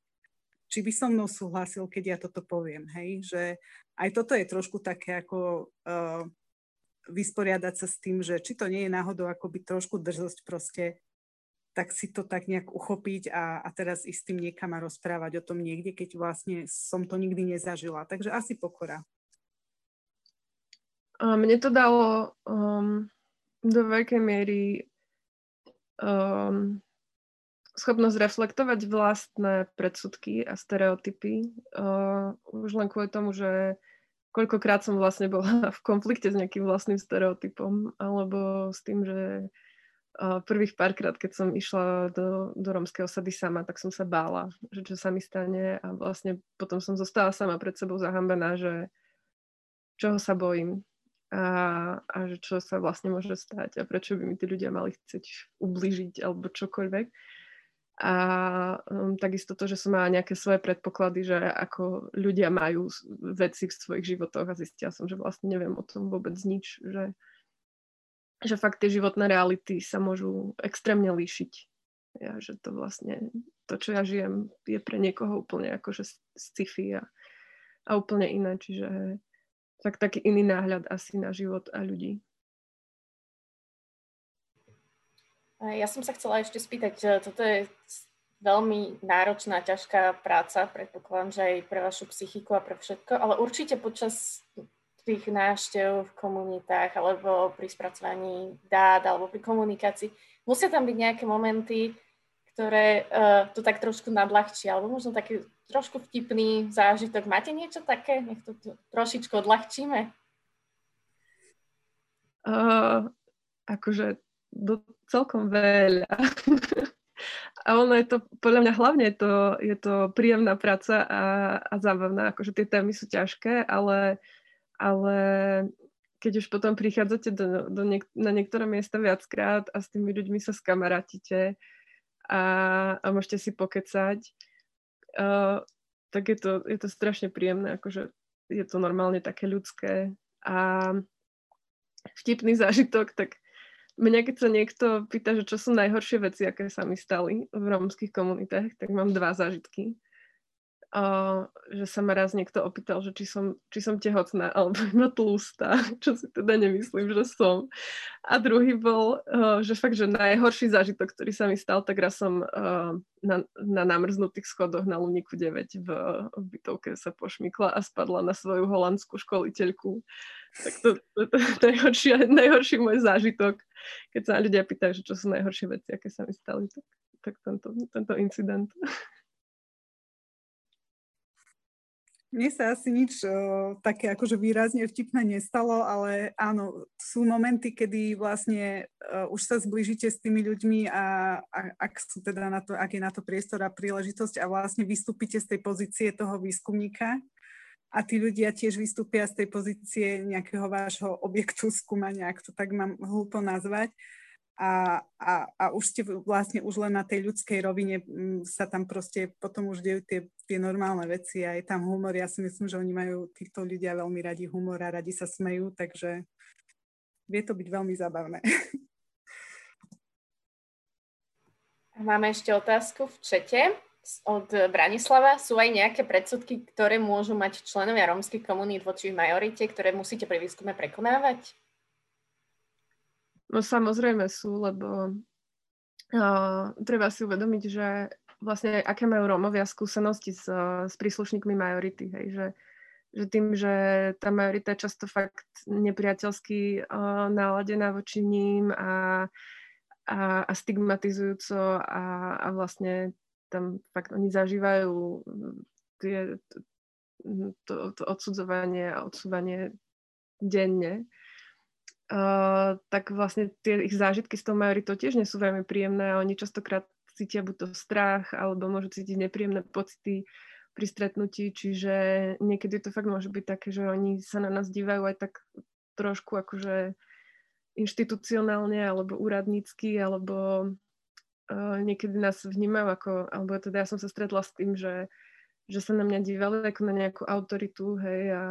či by so mnou súhlasil, keď ja toto poviem, hej, že aj toto je trošku také ako uh, vysporiadať sa s tým, že či to nie je náhodou akoby trošku drzosť proste, tak si to tak nejak uchopiť a, a teraz ísť s tým niekam a rozprávať o tom niekde, keď vlastne som to nikdy nezažila. Takže asi pokora. A mne to dalo um, do veľkej miery um, schopnosť reflektovať vlastné predsudky a stereotypy. Uh, už len kvôli tomu, že koľkokrát som vlastne bola v konflikte s nejakým vlastným stereotypom, alebo s tým, že uh, prvých párkrát, keď som išla do, do romskej osady sama, tak som sa bála, že čo sa mi stane a vlastne potom som zostala sama pred sebou zahambená, že čoho sa bojím a, a že čo sa vlastne môže stať a prečo by mi tí ľudia mali chcieť ubližiť alebo čokoľvek. A um, takisto to, že som mala nejaké svoje predpoklady, že ako ľudia majú veci v svojich životoch a zistila som, že vlastne neviem o tom vôbec nič, že, že fakt tie životné reality sa môžu extrémne líšiť. Ja, že to vlastne, to, čo ja žijem, je pre niekoho úplne akože sci-fi a, a úplne iné, čiže fakt taký iný náhľad asi na život a ľudí. Ja som sa chcela ešte spýtať, toto je veľmi náročná, ťažká práca, predpokladám, že aj pre vašu psychiku a pre všetko, ale určite počas tých návštev v komunitách alebo pri spracovaní dát alebo pri komunikácii musia tam byť nejaké momenty, ktoré uh, to tak trošku nadľahčí, alebo možno taký trošku vtipný zážitok. Máte niečo také? Nech to trošičku odľahčíme. Uh, akože do, celkom veľa. a ono je to, podľa mňa hlavne je to, je to príjemná práca a, a zábavná. Akože tie témy sú ťažké, ale, ale keď už potom prichádzate do, do niek- na niektoré miesta viackrát a s tými ľuďmi sa skamarátite a, a môžete si pokecať, uh, tak je to, je to strašne príjemné, akože je to normálne také ľudské a vtipný zážitok, tak mňa keď sa niekto pýta, že čo sú najhoršie veci, aké sa mi stali v rómskych komunitách, tak mám dva zážitky uh, že sa ma raz niekto opýtal, že či som, či som tehotná alebo iba tlustá, čo si teda nemyslím, že som. A druhý bol, uh, že fakt, že najhorší zážitok, ktorý sa mi stal, tak raz som uh, na, na namrznutých schodoch na Luniku 9 v, v bytovke sa pošmykla a spadla na svoju holandskú školiteľku. Tak to, to najhorší, najhorší môj zážitok, keď sa ľudia pýtajú, že čo sú najhoršie veci, aké sa mi stali, tak, tak tento, tento incident. Mne sa asi nič uh, také akože výrazne vtipné nestalo, ale áno, sú momenty, kedy vlastne uh, už sa zbližíte s tými ľuďmi a, a ak, sú teda na to, ak je na to priestor a príležitosť a vlastne vystúpite z tej pozície toho výskumníka a tí ľudia tiež vystúpia z tej pozície nejakého vášho objektu skúmania, ak to tak mám hlúpo nazvať. A, a, a už ste vlastne už len na tej ľudskej rovine mm, sa tam proste potom už dejú tie, tie normálne veci a je tam humor. Ja si myslím, že oni majú títo ľudia veľmi radi humor a radi sa smejú, takže vie to byť veľmi zábavné. Máme ešte otázku v čete od Branislava. Sú aj nejaké predsudky, ktoré môžu mať členovia rómskych komunít voči majorite, ktoré musíte pri výskume prekonávať? No samozrejme sú, lebo uh, treba si uvedomiť, že vlastne aké majú Rómovia skúsenosti s, s príslušníkmi majority, hej, že, že tým, že tá majorita je často fakt nepriateľsky uh, naladená voči ním a, a, a stigmatizujúco a, a vlastne tam fakt oni zažívajú tie, to, to odsudzovanie a odsúvanie denne. Uh, tak vlastne tie ich zážitky s tou majoritou tiež nie sú veľmi príjemné a oni častokrát cítia buď to strach, alebo môžu cítiť nepríjemné pocity pri stretnutí, čiže niekedy to fakt môže byť také, že oni sa na nás dívajú aj tak trošku akože inštitucionálne alebo úradnícky, alebo uh, niekedy nás vnímajú ako, alebo teda ja som sa stretla s tým, že, že sa na mňa dívali ako na nejakú autoritu, hej, a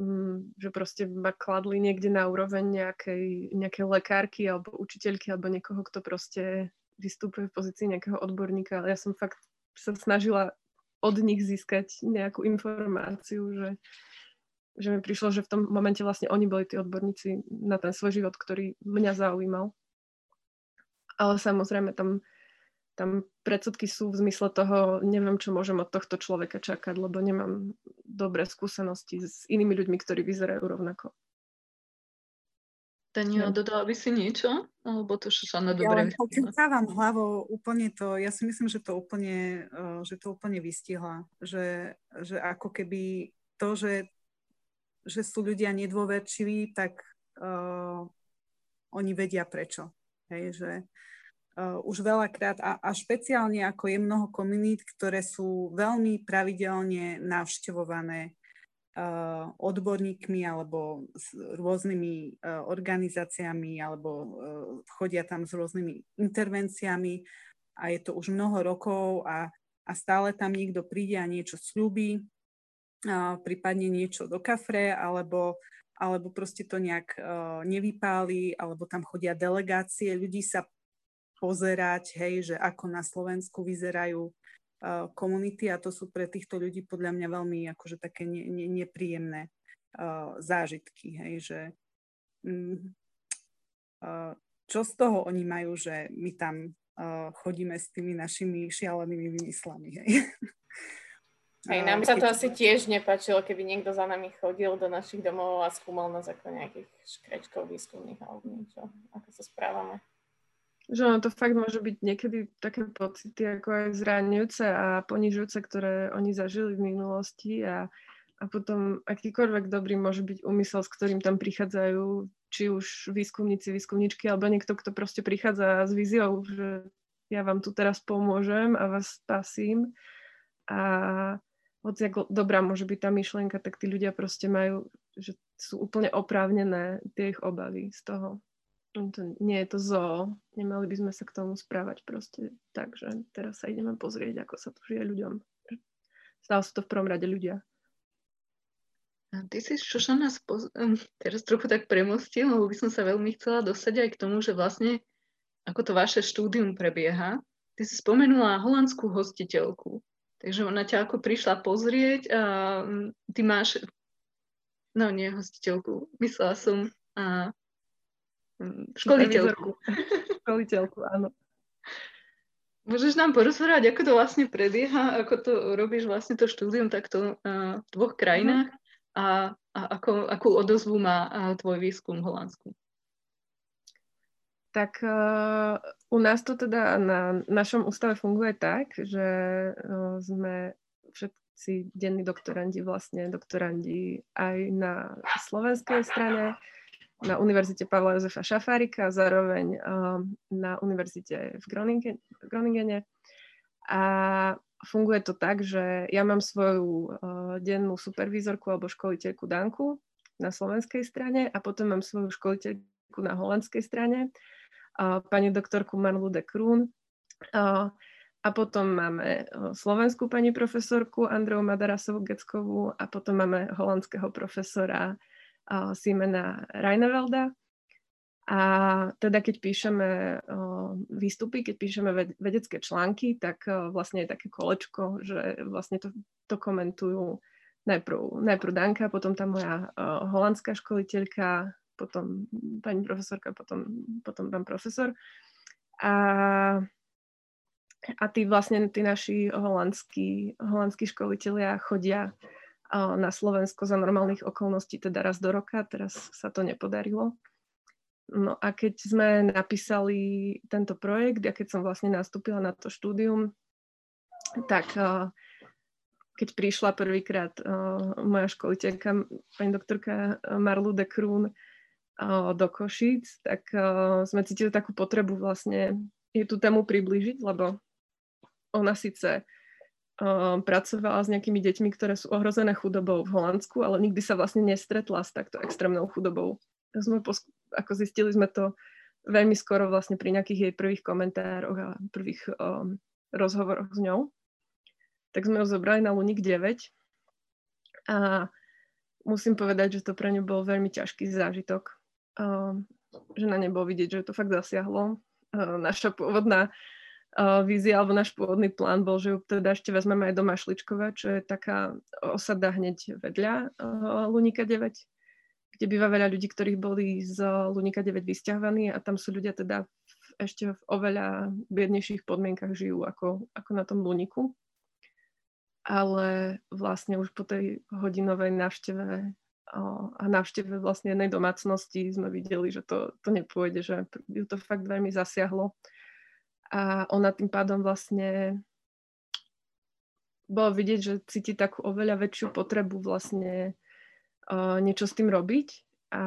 Mm, že proste ma kladli niekde na úroveň nejakej, nejakej lekárky alebo učiteľky alebo niekoho, kto proste vystupuje v pozícii nejakého odborníka, ale ja som fakt sa snažila od nich získať nejakú informáciu, že, že mi prišlo, že v tom momente vlastne oni boli tí odborníci na ten svoj život, ktorý mňa zaujímal. Ale samozrejme tam tam predsudky sú v zmysle toho, neviem, čo môžem od tohto človeka čakať, lebo nemám dobré skúsenosti s inými ľuďmi, ktorí vyzerajú rovnako. Daniela, dodala by si niečo? Alebo to Šošana dobre Ja len hlavou úplne to, ja si myslím, že to úplne, eh, že to úplne vystihla. Že, že ako keby to, že, že sú ľudia nedôverčiví, tak uh, oni vedia prečo. Hej, že, uh, už veľakrát a, a špeciálne ako je mnoho komunít, ktoré sú veľmi pravidelne navštevované odborníkmi alebo s rôznymi uh, organizáciami alebo uh, chodia tam s rôznymi intervenciami a je to už mnoho rokov a, a stále tam niekto príde a niečo slúbi, uh, prípadne niečo do kafre alebo alebo proste to nejak nevypáli, alebo tam chodia delegácie, ľudí sa pozerať, hej, že ako na Slovensku vyzerajú komunity a to sú pre týchto ľudí podľa mňa veľmi akože také ne, ne, nepríjemné uh, zážitky, hej, že um, uh, čo z toho oni majú, že my tam uh, chodíme s tými našimi šialenými vymyslami. Hej. Hej, nám sa to asi tiež nepáčilo, keby niekto za nami chodil do našich domov a skúmal nás ako nejakých škrečkov výskumných alebo niečo, ako sa správame. Že ono to fakt môže byť niekedy také pocity ako aj zraňujúce a ponižujúce, ktoré oni zažili v minulosti a, a potom akýkoľvek dobrý môže byť úmysel, s ktorým tam prichádzajú či už výskumníci, výskumničky alebo niekto, kto proste prichádza s víziou, že ja vám tu teraz pomôžem a vás spasím a hoci ako dobrá môže byť tá myšlienka, tak tí ľudia proste majú, že sú úplne oprávnené tie ich obavy z toho. To, nie je to zoo, nemali by sme sa k tomu správať proste tak, že teraz sa ideme pozrieť, ako sa tu žije ľuďom. Stále sú to v prvom rade ľudia. A ty si, Šošana, spoz... teraz trochu tak premostil, lebo by som sa veľmi chcela dostať aj k tomu, že vlastne ako to vaše štúdium prebieha. Ty si spomenula holandskú hostiteľku. Takže ona ťa ako prišla pozrieť a mm, ty máš, no nie hostiteľku, myslela som a školiteľku. školiteľku, áno. Môžeš nám porozprávať, ako to vlastne prebieha, ako to robíš vlastne to štúdium takto uh, v dvoch krajinách a, a ako, akú odozvu má uh, tvoj výskum v Holandsku? Tak uh, u nás to teda na našom ústave funguje tak, že uh, sme všetci denní doktorandi, vlastne doktorandi aj na slovenskej strane, na Univerzite Pavla Jozefa Šafárika, zároveň uh, na Univerzite v, Groningen, v Groningene. A funguje to tak, že ja mám svoju uh, dennú supervízorku alebo školiteľku Danku na slovenskej strane a potom mám svoju školiteľku na holandskej strane pani doktorku Marlu de Kroon. A potom máme slovenskú pani profesorku Andreu Madarasovú Geckovú a potom máme holandského profesora Simena Reinevelda. A teda keď píšeme výstupy, keď píšeme vedecké články, tak vlastne je také kolečko, že vlastne to, to komentujú najprv, najprv Danka, potom tá moja holandská školiteľka potom pani profesorka, potom, potom pán profesor. A, a tí vlastne, tí naši holandskí, holandskí školitelia chodia na Slovensko za normálnych okolností, teda raz do roka, teraz sa to nepodarilo. No a keď sme napísali tento projekt, ja keď som vlastne nastúpila na to štúdium, tak keď prišla prvýkrát moja školiteľka, pani doktorka Marlu de Kroon, do Košíc, tak sme cítili takú potrebu vlastne je tú tému priblížiť, lebo ona síce pracovala s nejakými deťmi, ktoré sú ohrozené chudobou v Holandsku, ale nikdy sa vlastne nestretla s takto extrémnou chudobou. Sme posk- ako zistili sme to veľmi skoro vlastne pri nejakých jej prvých komentároch a prvých um, rozhovoroch s ňou. Tak sme ho zobrali na Lunik 9 a musím povedať, že to pre ňu bol veľmi ťažký zážitok, že na ne bolo vidieť, že to fakt zasiahlo. Naša pôvodná vízia alebo náš pôvodný plán bol, že ju teda ešte vezmeme aj do Mašličkova, čo je taká osada hneď vedľa Lunika 9, kde býva veľa ľudí, ktorí boli z Lunika 9 vysťahovaní a tam sú ľudia teda ešte v oveľa biednejších podmienkach žijú ako, ako na tom Luniku. Ale vlastne už po tej hodinovej návšteve a návšteve vlastne jednej domácnosti sme videli, že to, to nepôjde, že ju to fakt veľmi zasiahlo. A ona tým pádom vlastne bolo vidieť, že cíti takú oveľa väčšiu potrebu vlastne uh, niečo s tým robiť a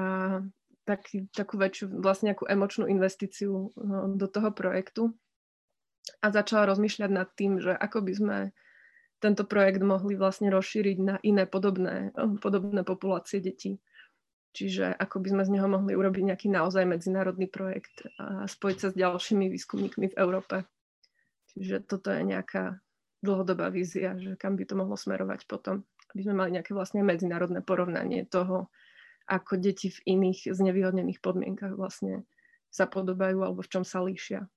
taký, takú väčšiu vlastne akú emočnú investíciu uh, do toho projektu. A začala rozmýšľať nad tým, že ako by sme tento projekt mohli vlastne rozšíriť na iné podobné, podobné populácie detí. Čiže ako by sme z neho mohli urobiť nejaký naozaj medzinárodný projekt a spojiť sa s ďalšími výskumníkmi v Európe. Čiže toto je nejaká dlhodobá vízia, že kam by to mohlo smerovať potom, aby sme mali nejaké vlastne medzinárodné porovnanie toho, ako deti v iných znevýhodnených podmienkach vlastne sa podobajú alebo v čom sa líšia.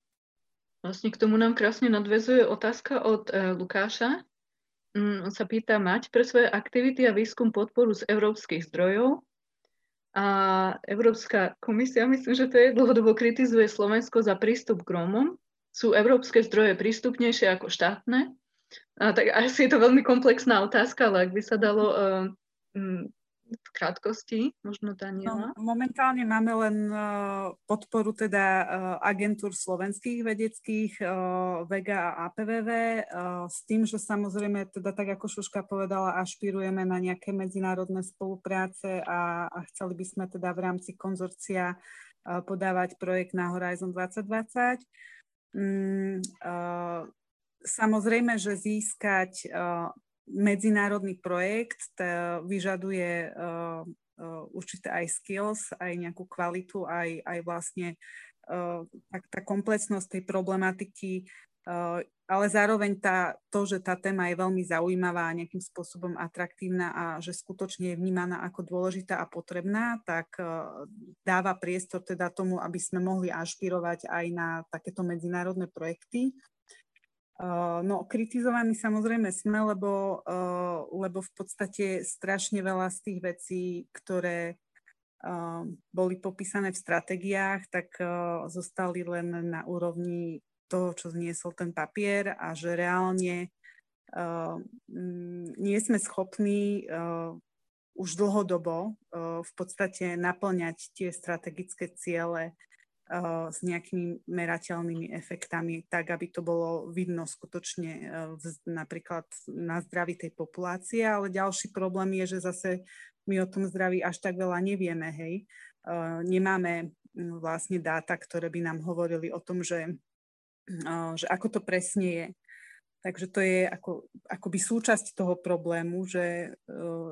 Vlastne k tomu nám krásne nadvezuje otázka od e, Lukáša, Mm, sa pýta, mať pre svoje aktivity a výskum podporu z európskych zdrojov? A Európska komisia, myslím, že to je, dlhodobo kritizuje Slovensko za prístup k Rómom. Sú európske zdroje prístupnejšie ako štátne? A tak asi je to veľmi komplexná otázka, ale ak by sa dalo uh, v krátkosti, možno Daniela? No, momentálne máme len uh, podporu teda uh, agentúr slovenských vedeckých, uh, VEGA a APVV, s tým, že samozrejme, teda tak ako Šuška povedala, ašpirujeme na nejaké medzinárodné spolupráce a, a chceli by sme teda v rámci konzorcia podávať projekt na Horizon 2020. Mm, samozrejme, že získať medzinárodný projekt vyžaduje uh, uh, určité aj skills, aj nejakú kvalitu, aj, aj vlastne uh, tak, tá komplexnosť tej problematiky, ale zároveň tá, to, že tá téma je veľmi zaujímavá a nejakým spôsobom atraktívna a že skutočne je vnímaná ako dôležitá a potrebná, tak dáva priestor teda tomu, aby sme mohli ašpirovať aj na takéto medzinárodné projekty. Uh, no, kritizovaní samozrejme sme, lebo, uh, lebo v podstate strašne veľa z tých vecí, ktoré uh, boli popísané v stratégiách, tak zostali len na úrovni toho, čo zniesol ten papier a že reálne nie sme schopní už dlhodobo v podstate naplňať tie strategické ciele Eh, s nejakými merateľnými efektami, tak aby to bolo vidno skutočne eh, napríklad na zdraví tej populácie. Ale ďalší problém je, že zase my o tom zdraví až tak veľa nevieme, hej. Eh, nemáme hm, vlastne dáta, ktoré by nám hovorili o tom, že, že ako to presne je. Takže to je ako, akoby súčasť toho problému, že,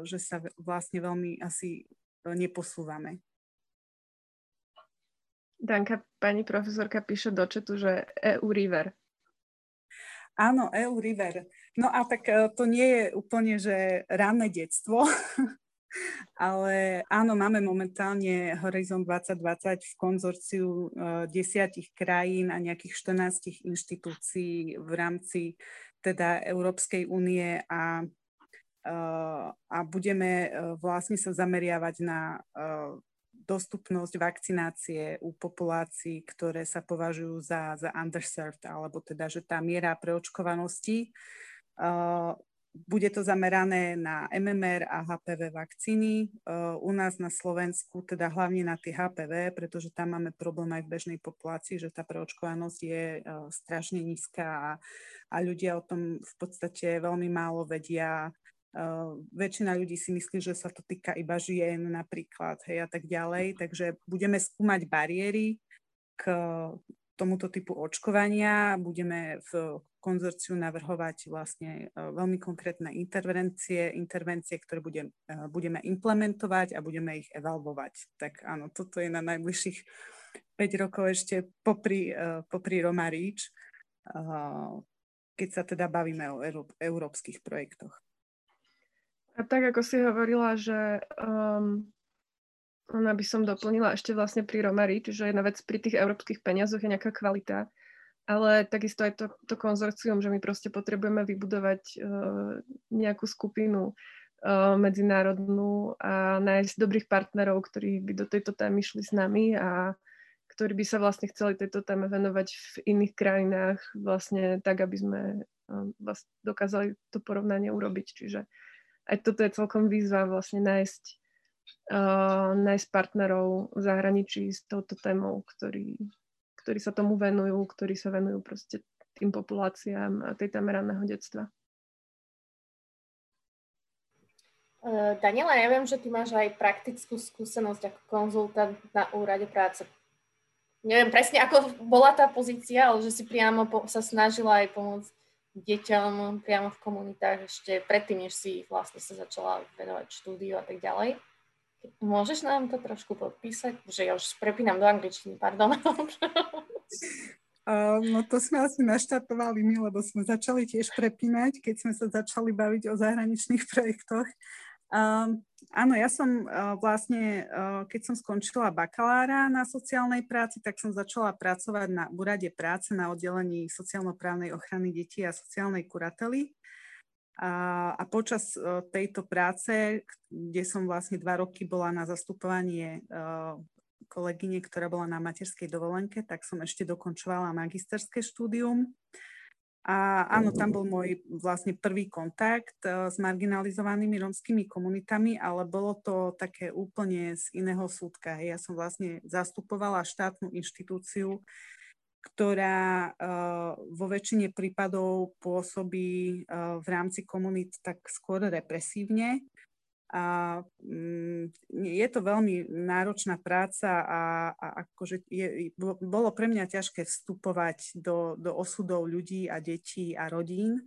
že sa vlastne veľmi asi neposúvame. Danka, pani profesorka píše do četu, že EU River. Áno, EU River. No a tak e, to nie je úplne, že ranné detstvo, ale áno, máme momentálne Horizon 2020 v konzorciu e, desiatich krajín a nejakých 14 inštitúcií v rámci teda Európskej únie a, e, a budeme vlastne sa zameriavať na dostupnosť vakcinácie u populácií, ktoré sa považujú za, za underserved, alebo teda, že tá miera preočkovanosti uh, bude to zamerané na MMR a HPV vakcíny. Uh, u nás na Slovensku teda hlavne na tie HPV, pretože tam máme problém aj v bežnej populácii, že tá preočkovanosť je uh, strašne nízka a, a ľudia o tom v podstate veľmi málo vedia Uh, väčšina ľudí si myslí, že sa to týka iba žien napríklad hej, a tak ďalej. Takže budeme skúmať bariéry k tomuto typu očkovania. Budeme v konzorciu navrhovať vlastne uh, veľmi konkrétne intervencie, intervencie, ktoré budem, uh, budeme implementovať a budeme ich evalvovať. Tak áno, toto je na najbližších 5 rokov ešte popri, popri Roma Reach, keď sa teda bavíme o európskych projektoch. A tak, ako si hovorila, že um, ona by som doplnila ešte vlastne pri Romari, čiže jedna vec pri tých európskych peniazoch je nejaká kvalita, ale takisto aj to, to konzorcium, že my proste potrebujeme vybudovať uh, nejakú skupinu uh, medzinárodnú a nájsť dobrých partnerov, ktorí by do tejto témy šli s nami a ktorí by sa vlastne chceli tejto téme venovať v iných krajinách vlastne tak, aby sme um, vlastne dokázali to porovnanie urobiť. Čiže aj toto je celkom výzva vlastne nájsť, uh, nájsť partnerov v zahraničí s touto témou, ktorí, ktorí sa tomu venujú, ktorí sa venujú proste tým populáciám a tej téme ranného detstva. Uh, Daniela, ja viem, že ty máš aj praktickú skúsenosť ako konzultant na úrade práce. Neviem presne, ako bola tá pozícia, ale že si priamo po, sa snažila aj pomôcť deťom priamo v komunitách ešte predtým, než si vlastne sa začala venovať štúdiu a tak ďalej. Môžeš nám to trošku podpísať? Že ja už prepínam do angličtiny, pardon. Uh, no to sme asi naštartovali my, lebo sme začali tiež prepínať, keď sme sa začali baviť o zahraničných projektoch. Uh, áno, ja som uh, vlastne, uh, keď som skončila bakalára na sociálnej práci, tak som začala pracovať na úrade práce na oddelení sociálno-právnej ochrany detí a sociálnej kurately. A, a počas uh, tejto práce, kde som vlastne dva roky bola na zastupovanie uh, kolegyne, ktorá bola na materskej dovolenke, tak som ešte dokončovala magisterské štúdium. A áno, tam bol môj vlastne prvý kontakt uh, s marginalizovanými romskými komunitami, ale bolo to také úplne z iného súdka. Ja som vlastne zastupovala štátnu inštitúciu, ktorá uh, vo väčšine prípadov pôsobí uh, v rámci komunít tak skôr represívne a mm, je to veľmi náročná práca a, a akože je, bolo pre mňa ťažké vstupovať do, do osudov ľudí a detí a rodín.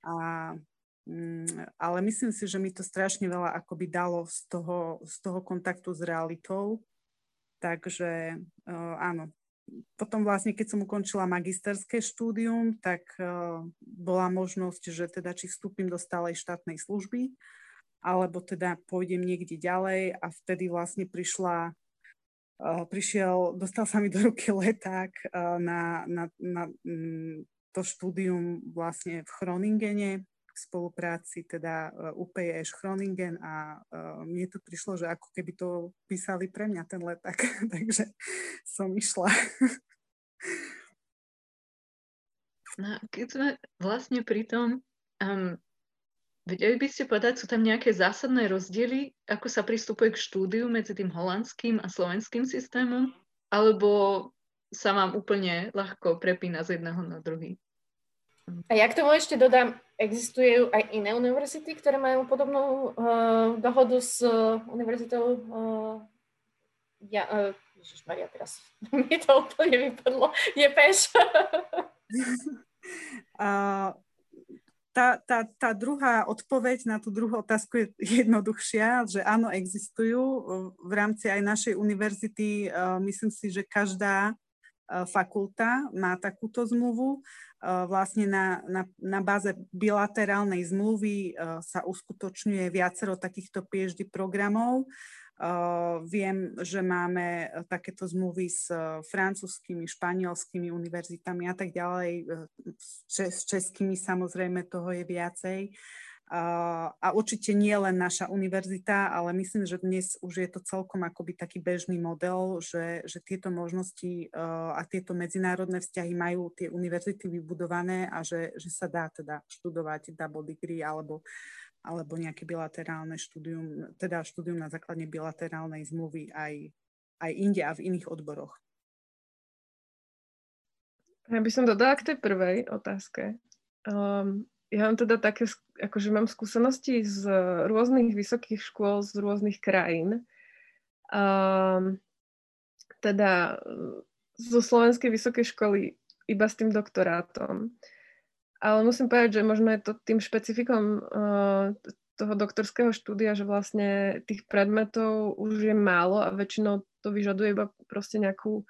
A, mm, ale myslím si, že mi to strašne veľa akoby dalo z toho, z toho kontaktu s realitou. Takže uh, áno, potom vlastne, keď som ukončila magisterské štúdium, tak uh, bola možnosť, že teda či vstúpim do stálej štátnej služby alebo teda pôjdem niekde ďalej a vtedy vlastne prišla, uh, prišiel, dostal sa mi do ruky leták uh, na, na, na um, to štúdium vlastne v Chroningene v spolupráci teda uh, UPS Chroningen a mne to prišlo, že ako keby to písali pre mňa ten leták, takže som išla. No, keď sme vlastne pri tom, um, Vedeli by ste povedať, sú tam nejaké zásadné rozdiely, ako sa pristupuje k štúdiu medzi tým holandským a slovenským systémom? Alebo sa vám úplne ľahko prepína z jedného na druhý? A ja k tomu ešte dodám, existujú aj iné univerzity, ktoré majú podobnú uh, dohodu s uh, univerzitou uh, ja, uh, Maria, teraz mi to úplne vypadlo. Je peš. uh, tá, tá, tá druhá odpoveď na tú druhú otázku je jednoduchšia, že áno, existujú. V rámci aj našej univerzity myslím si, že každá fakulta má takúto zmluvu. Vlastne na, na, na báze bilaterálnej zmluvy sa uskutočňuje viacero takýchto PhD programov. Viem, že máme uh, takéto zmluvy s uh, francúzskými, španielskými univerzitami a tak ďalej. S českými samozrejme toho je viacej. A určite nie len naša univerzita, ale myslím, že dnes už je to celkom akoby taký bežný model, že, že tieto možnosti a tieto medzinárodné vzťahy majú tie univerzity vybudované a že, že sa dá teda študovať double degree alebo uh, alebo nejaké bilaterálne štúdium, teda štúdium na základe bilaterálnej zmluvy aj, aj inde a v iných odboroch. Ja by som dodala k tej prvej otázke. Um, ja mám teda také, akože mám skúsenosti z rôznych vysokých škôl z rôznych krajín. Um, teda zo slovenskej vysokej školy iba s tým doktorátom. Ale musím povedať, že možno je to tým špecifikom uh, toho doktorského štúdia, že vlastne tých predmetov už je málo a väčšinou to vyžaduje iba proste nejakú,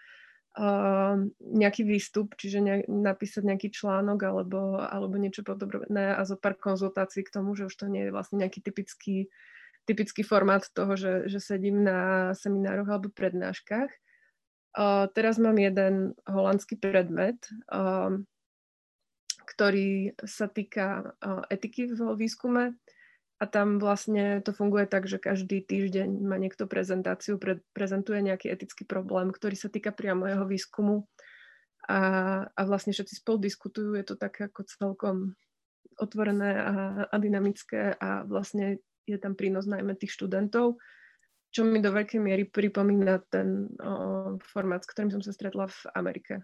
uh, nejaký výstup, čiže napísať nejaký článok alebo, alebo niečo podobné a zo pár konzultácií k tomu, že už to nie je vlastne nejaký typický, typický formát toho, že, že sedím na seminároch alebo prednáškach. Uh, teraz mám jeden holandský predmet, uh, ktorý sa týka etiky v výskume. A tam vlastne to funguje tak, že každý týždeň má niekto prezentáciu, pre, prezentuje nejaký etický problém, ktorý sa týka priamo jeho výskumu. A, a vlastne všetci spolu diskutujú, je to tak ako celkom otvorené a, a dynamické a vlastne je tam prínos najmä tých študentov, čo mi do veľkej miery pripomína ten o, formát, s ktorým som sa stretla v Amerike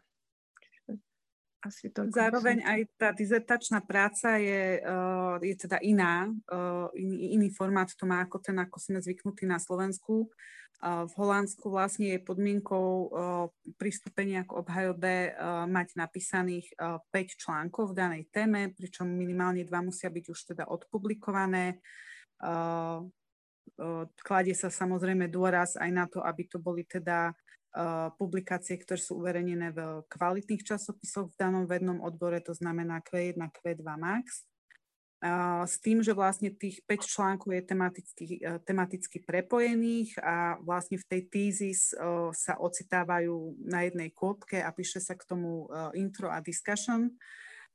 asi to Zároveň aj tá dizertačná práca je, uh, je teda iná, uh, iný, iný formát to má ako ten, ako sme zvyknutí na Slovensku. Uh, v Holandsku vlastne je podmienkou uh, pristúpenia k obhajobe uh, mať napísaných uh, 5 článkov v danej téme, pričom minimálne dva musia byť už teda odpublikované. Uh, uh, kladie sa samozrejme dôraz aj na to, aby to boli teda publikácie, ktoré sú uverejnené v kvalitných časopisoch v danom vednom odbore, to znamená Q1, Q2 Max. S tým, že vlastne tých 5 článkov je tematicky, e, tematicky prepojených a vlastne v tej e, sa ocitávajú na jednej kôpke a píše sa k tomu e, intro a discussion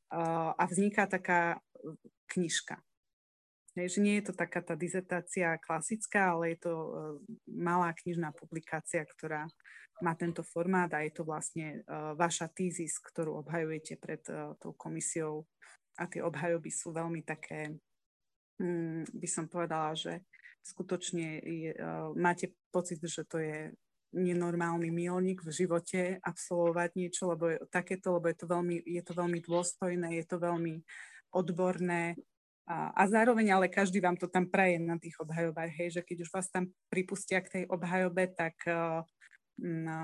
a vzniká taká knižka. Hej, že nie je to taká tá dizertácia klasická, ale je to uh, malá knižná publikácia, ktorá má tento formát a je to vlastne uh, vaša tízis, ktorú obhajujete pred uh, tou komisiou. A tie obhajoby sú veľmi také, um, by som povedala, že skutočne je, uh, máte pocit, že to je nenormálny milník v živote absolvovať niečo, lebo je takéto, lebo je to veľmi, je to veľmi dôstojné, je to veľmi odborné, a, a zároveň ale každý vám to tam praje na tých obhajobách, hej, že keď už vás tam pripustia k tej obhajobe, tak, no,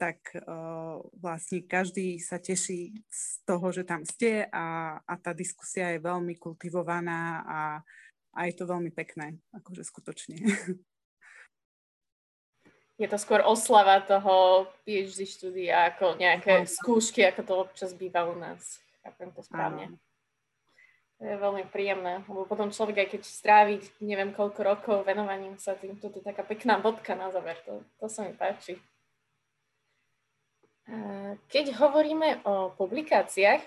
tak uh, vlastne každý sa teší z toho, že tam ste a, a tá diskusia je veľmi kultivovaná a, a je to veľmi pekné, akože skutočne. Je to skôr oslava toho PhD štúdia ako nejaké skúšky, ako to občas býva u nás. Chápem to správne. Áno. To je veľmi príjemné, lebo potom človek, aj keď strávi neviem koľko rokov venovaním sa tým, to je taká pekná bodka na záver, to, to sa mi páči. Keď hovoríme o publikáciách,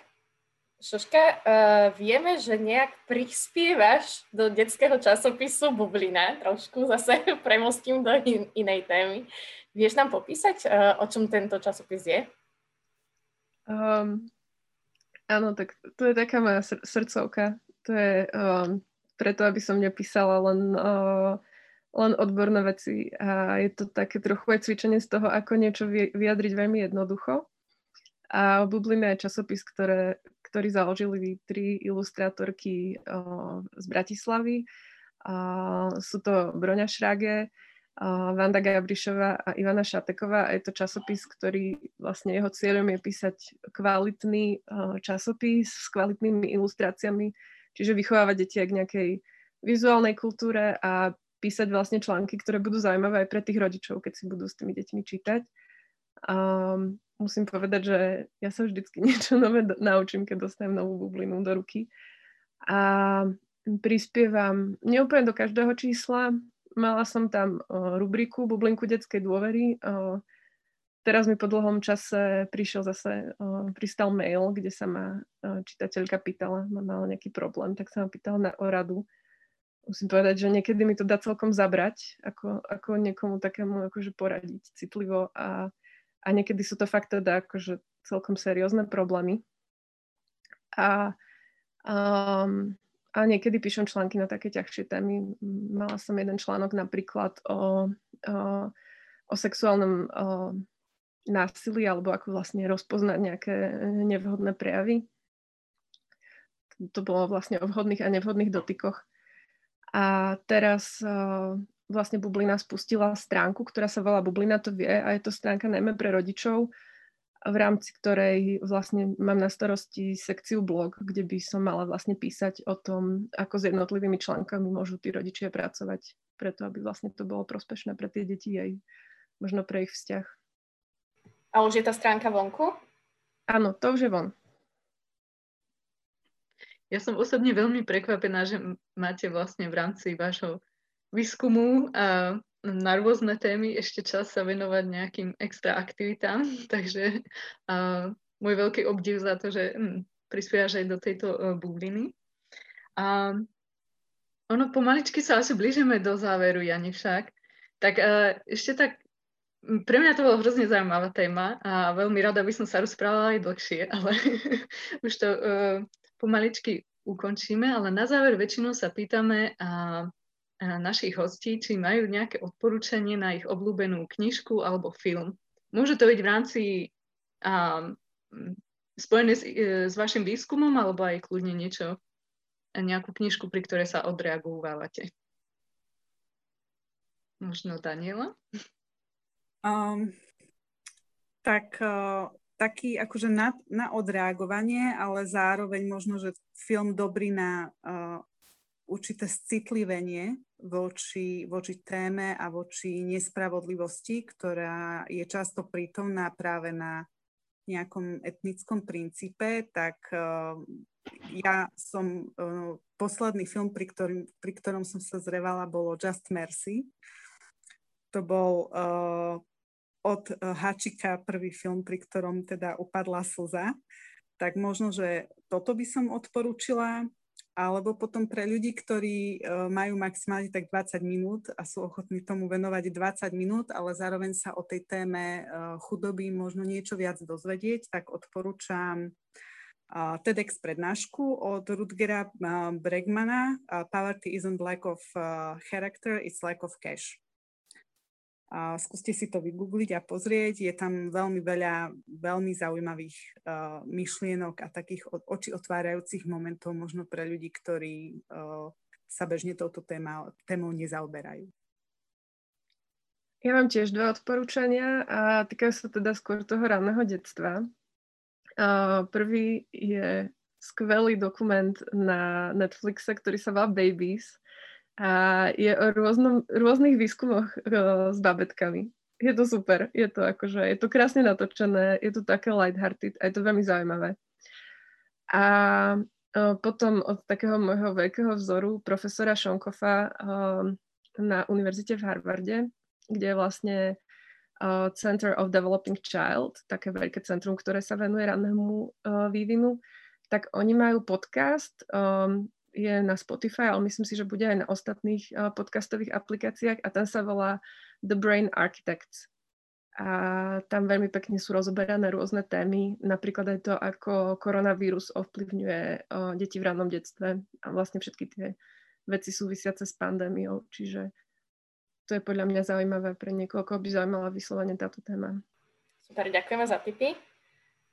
Šoška, vieme, že nejak prispievaš do detského časopisu Bublina, trošku zase premostím do in, inej témy. Vieš nám popísať, o čom tento časopis je? Um, Áno, tak to je taká moja sr- srdcovka. To je um, preto, aby som nepísala len, uh, len odborné veci. A je to také trochu aj cvičenie z toho, ako niečo vyjadriť veľmi jednoducho. A Bublina je časopis, ktoré, ktorý založili tri ilustrátorky uh, z Bratislavy. Uh, sú to Broňa Šráge, Vanda Gabrišová a Ivana Šateková a je to časopis, ktorý vlastne jeho cieľom je písať kvalitný časopis s kvalitnými ilustráciami, čiže vychovávať deti k nejakej vizuálnej kultúre a písať vlastne články, ktoré budú zaujímavé aj pre tých rodičov, keď si budú s tými deťmi čítať. A musím povedať, že ja sa vždycky niečo nové naučím, keď dostanem novú bublinu do ruky. A prispievam neúplne do každého čísla, mala som tam rubriku Bublinku detskej dôvery. Teraz mi po dlhom čase prišiel zase, pristal mail, kde sa ma čitateľka pýtala, ma mala nejaký problém, tak sa ma pýtala na o radu. Musím povedať, že niekedy mi to dá celkom zabrať, ako, ako niekomu takému akože poradiť citlivo a, a niekedy sú to fakt teda akože celkom seriózne problémy. A um, a niekedy píšem články na také ťažšie témy. Mala som jeden článok napríklad o, o, o sexuálnom o, násilí alebo ako vlastne rozpoznať nejaké nevhodné prejavy. To bolo vlastne o vhodných a nevhodných dotykoch. A teraz o, vlastne Bublina spustila stránku, ktorá sa volá Bublina to vie a je to stránka najmä pre rodičov, v rámci ktorej vlastne mám na starosti sekciu blog, kde by som mala vlastne písať o tom, ako s jednotlivými článkami môžu tí rodičia pracovať, preto aby vlastne to bolo prospešné pre tie deti aj možno pre ich vzťah. A už je tá stránka vonku? Áno, to už je von. Ja som osobne veľmi prekvapená, že máte vlastne v rámci vášho výskumu a na rôzne témy ešte čas sa venovať nejakým extra aktivitám, takže uh, môj veľký obdiv za to, že hm, prispievaš aj do tejto uh, bubliny. A ono pomaličky sa asi blížime do záveru, Jani však. Tak uh, ešte tak, pre mňa to bola hrozne zaujímavá téma a veľmi rada by som sa rozprávala aj dlhšie, ale už to uh, pomaličky ukončíme, ale na záver väčšinou sa pýtame, uh, našich hostí, či majú nejaké odporúčanie na ich obľúbenú knižku alebo film. Môže to byť v rámci um, spojené s, e, s vašim výskumom alebo aj kľudne niečo, nejakú knižku, pri ktorej sa odreagovávate. Možno Daniela? Um, tak uh, taký akože na, na odreagovanie, ale zároveň možno, že film dobrý na uh, určité citlivenie voči, voči téme a voči nespravodlivosti, ktorá je často prítomná práve na nejakom etnickom princípe, tak uh, ja som, uh, posledný film, pri, ktorým, pri ktorom som sa zrevala, bolo Just Mercy. To bol uh, od Hačika prvý film, pri ktorom teda upadla slza. Tak možno, že toto by som odporúčila alebo potom pre ľudí, ktorí uh, majú maximálne tak 20 minút a sú ochotní tomu venovať 20 minút, ale zároveň sa o tej téme uh, chudoby možno niečo viac dozvedieť, tak odporúčam uh, TEDx prednášku od Rutgera Bregmana Poverty isn't lack of character, it's lack of cash. A skúste si to vygoogliť a pozrieť. Je tam veľmi veľa veľmi zaujímavých uh, myšlienok a takých oči otvárajúcich momentov možno pre ľudí, ktorí uh, sa bežne touto téma, témou nezaoberajú. Ja mám tiež dva odporúčania a týkajú sa teda skôr toho ranného detstva. Uh, prvý je skvelý dokument na Netflixe, ktorý sa volá Babies a je o rôznom, rôznych výskumoch uh, s babetkami. Je to super, je to akože, je to krásne natočené, je to také lighthearted a je to veľmi zaujímavé. A uh, potom od takého môjho veľkého vzoru profesora Šonkoffa uh, na univerzite v Harvarde, kde je vlastne Center of Developing Child, také veľké centrum, ktoré sa venuje rannému vývinu, tak oni majú podcast, um, je na Spotify, ale myslím si, že bude aj na ostatných uh, podcastových aplikáciách a ten sa volá The Brain Architects. A tam veľmi pekne sú rozoberané rôzne témy, napríklad aj to, ako koronavírus ovplyvňuje uh, deti v rannom detstve a vlastne všetky tie veci súvisiace s pandémiou. Čiže to je podľa mňa zaujímavé pre niekoho, koho by zaujímala vyslovene táto téma. Super, ďakujeme za tipy.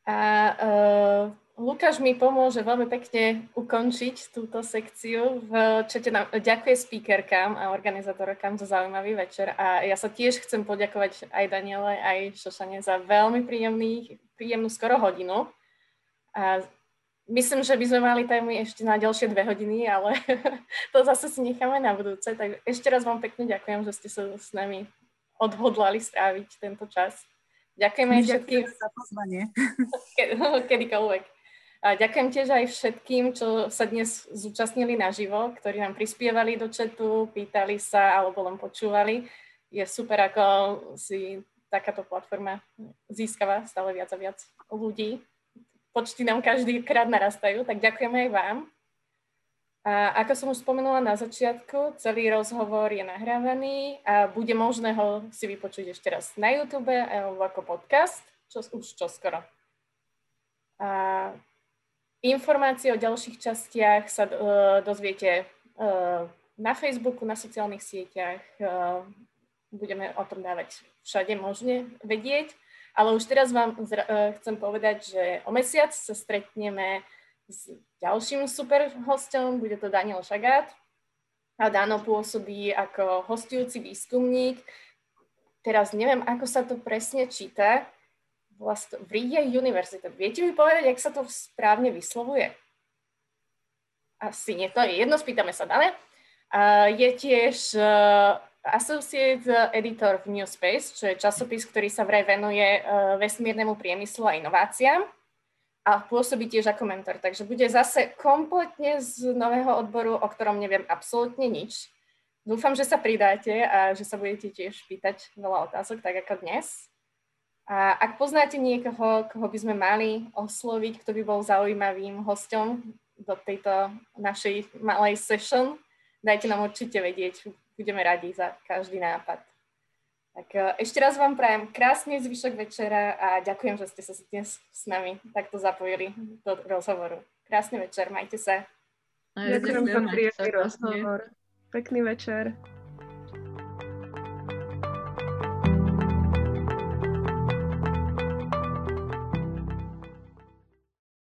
A uh, Lukáš mi pomôže veľmi pekne ukončiť túto sekciu. V čete nám ďakuje speakerkám a organizátorkám za zaujímavý večer a ja sa tiež chcem poďakovať aj Daniele, aj Šošane za veľmi príjemný, príjemnú skoro hodinu. A myslím, že by sme mali témy ešte na ďalšie dve hodiny, ale to zase si necháme na budúce. Tak ešte raz vám pekne ďakujem, že ste sa s nami odhodlali stráviť tento čas. Ďakujeme všetkým. za pozvanie. Kedykoľvek. Ďakujem tiež aj všetkým, čo sa dnes zúčastnili naživo, ktorí nám prispievali do četu, pýtali sa alebo len počúvali. Je super, ako si takáto platforma získava stále viac a viac ľudí. Počty nám každý krát narastajú, tak ďakujeme aj vám. A ako som už spomenula na začiatku, celý rozhovor je nahrávaný a bude možné ho si vypočuť ešte raz na YouTube alebo ako podcast, čo už čoskoro. A Informácie o ďalších častiach sa uh, dozviete uh, na Facebooku, na sociálnych sieťach. Uh, budeme o tom dávať všade možne vedieť. Ale už teraz vám zra- chcem povedať, že o mesiac sa stretneme s ďalším super hostom, bude to Daniel Šagát. A Dano pôsobí ako hostujúci výskumník. Teraz neviem, ako sa to presne číta, vlastne Vrije University. Viete mi povedať, jak sa to správne vyslovuje? Asi nie, to je jedno, spýtame sa dále. Uh, je tiež uh, Associate Editor v New Space, čo je časopis, ktorý sa vraj venuje uh, vesmírnemu priemyslu a inováciám a pôsobí tiež ako mentor. Takže bude zase kompletne z nového odboru, o ktorom neviem absolútne nič. Dúfam, že sa pridáte a že sa budete tiež pýtať veľa otázok, tak ako dnes. A ak poznáte niekoho, koho by sme mali osloviť, kto by bol zaujímavým hostom do tejto našej malej session, dajte nám určite vedieť. Budeme radi za každý nápad. Tak e, ešte raz vám prajem krásny zvyšok večera a ďakujem, že ste sa dnes s nami takto zapojili do rozhovoru. Krásny večer, majte sa. Ďakujem za príjemný rozhovor. Pekný večer.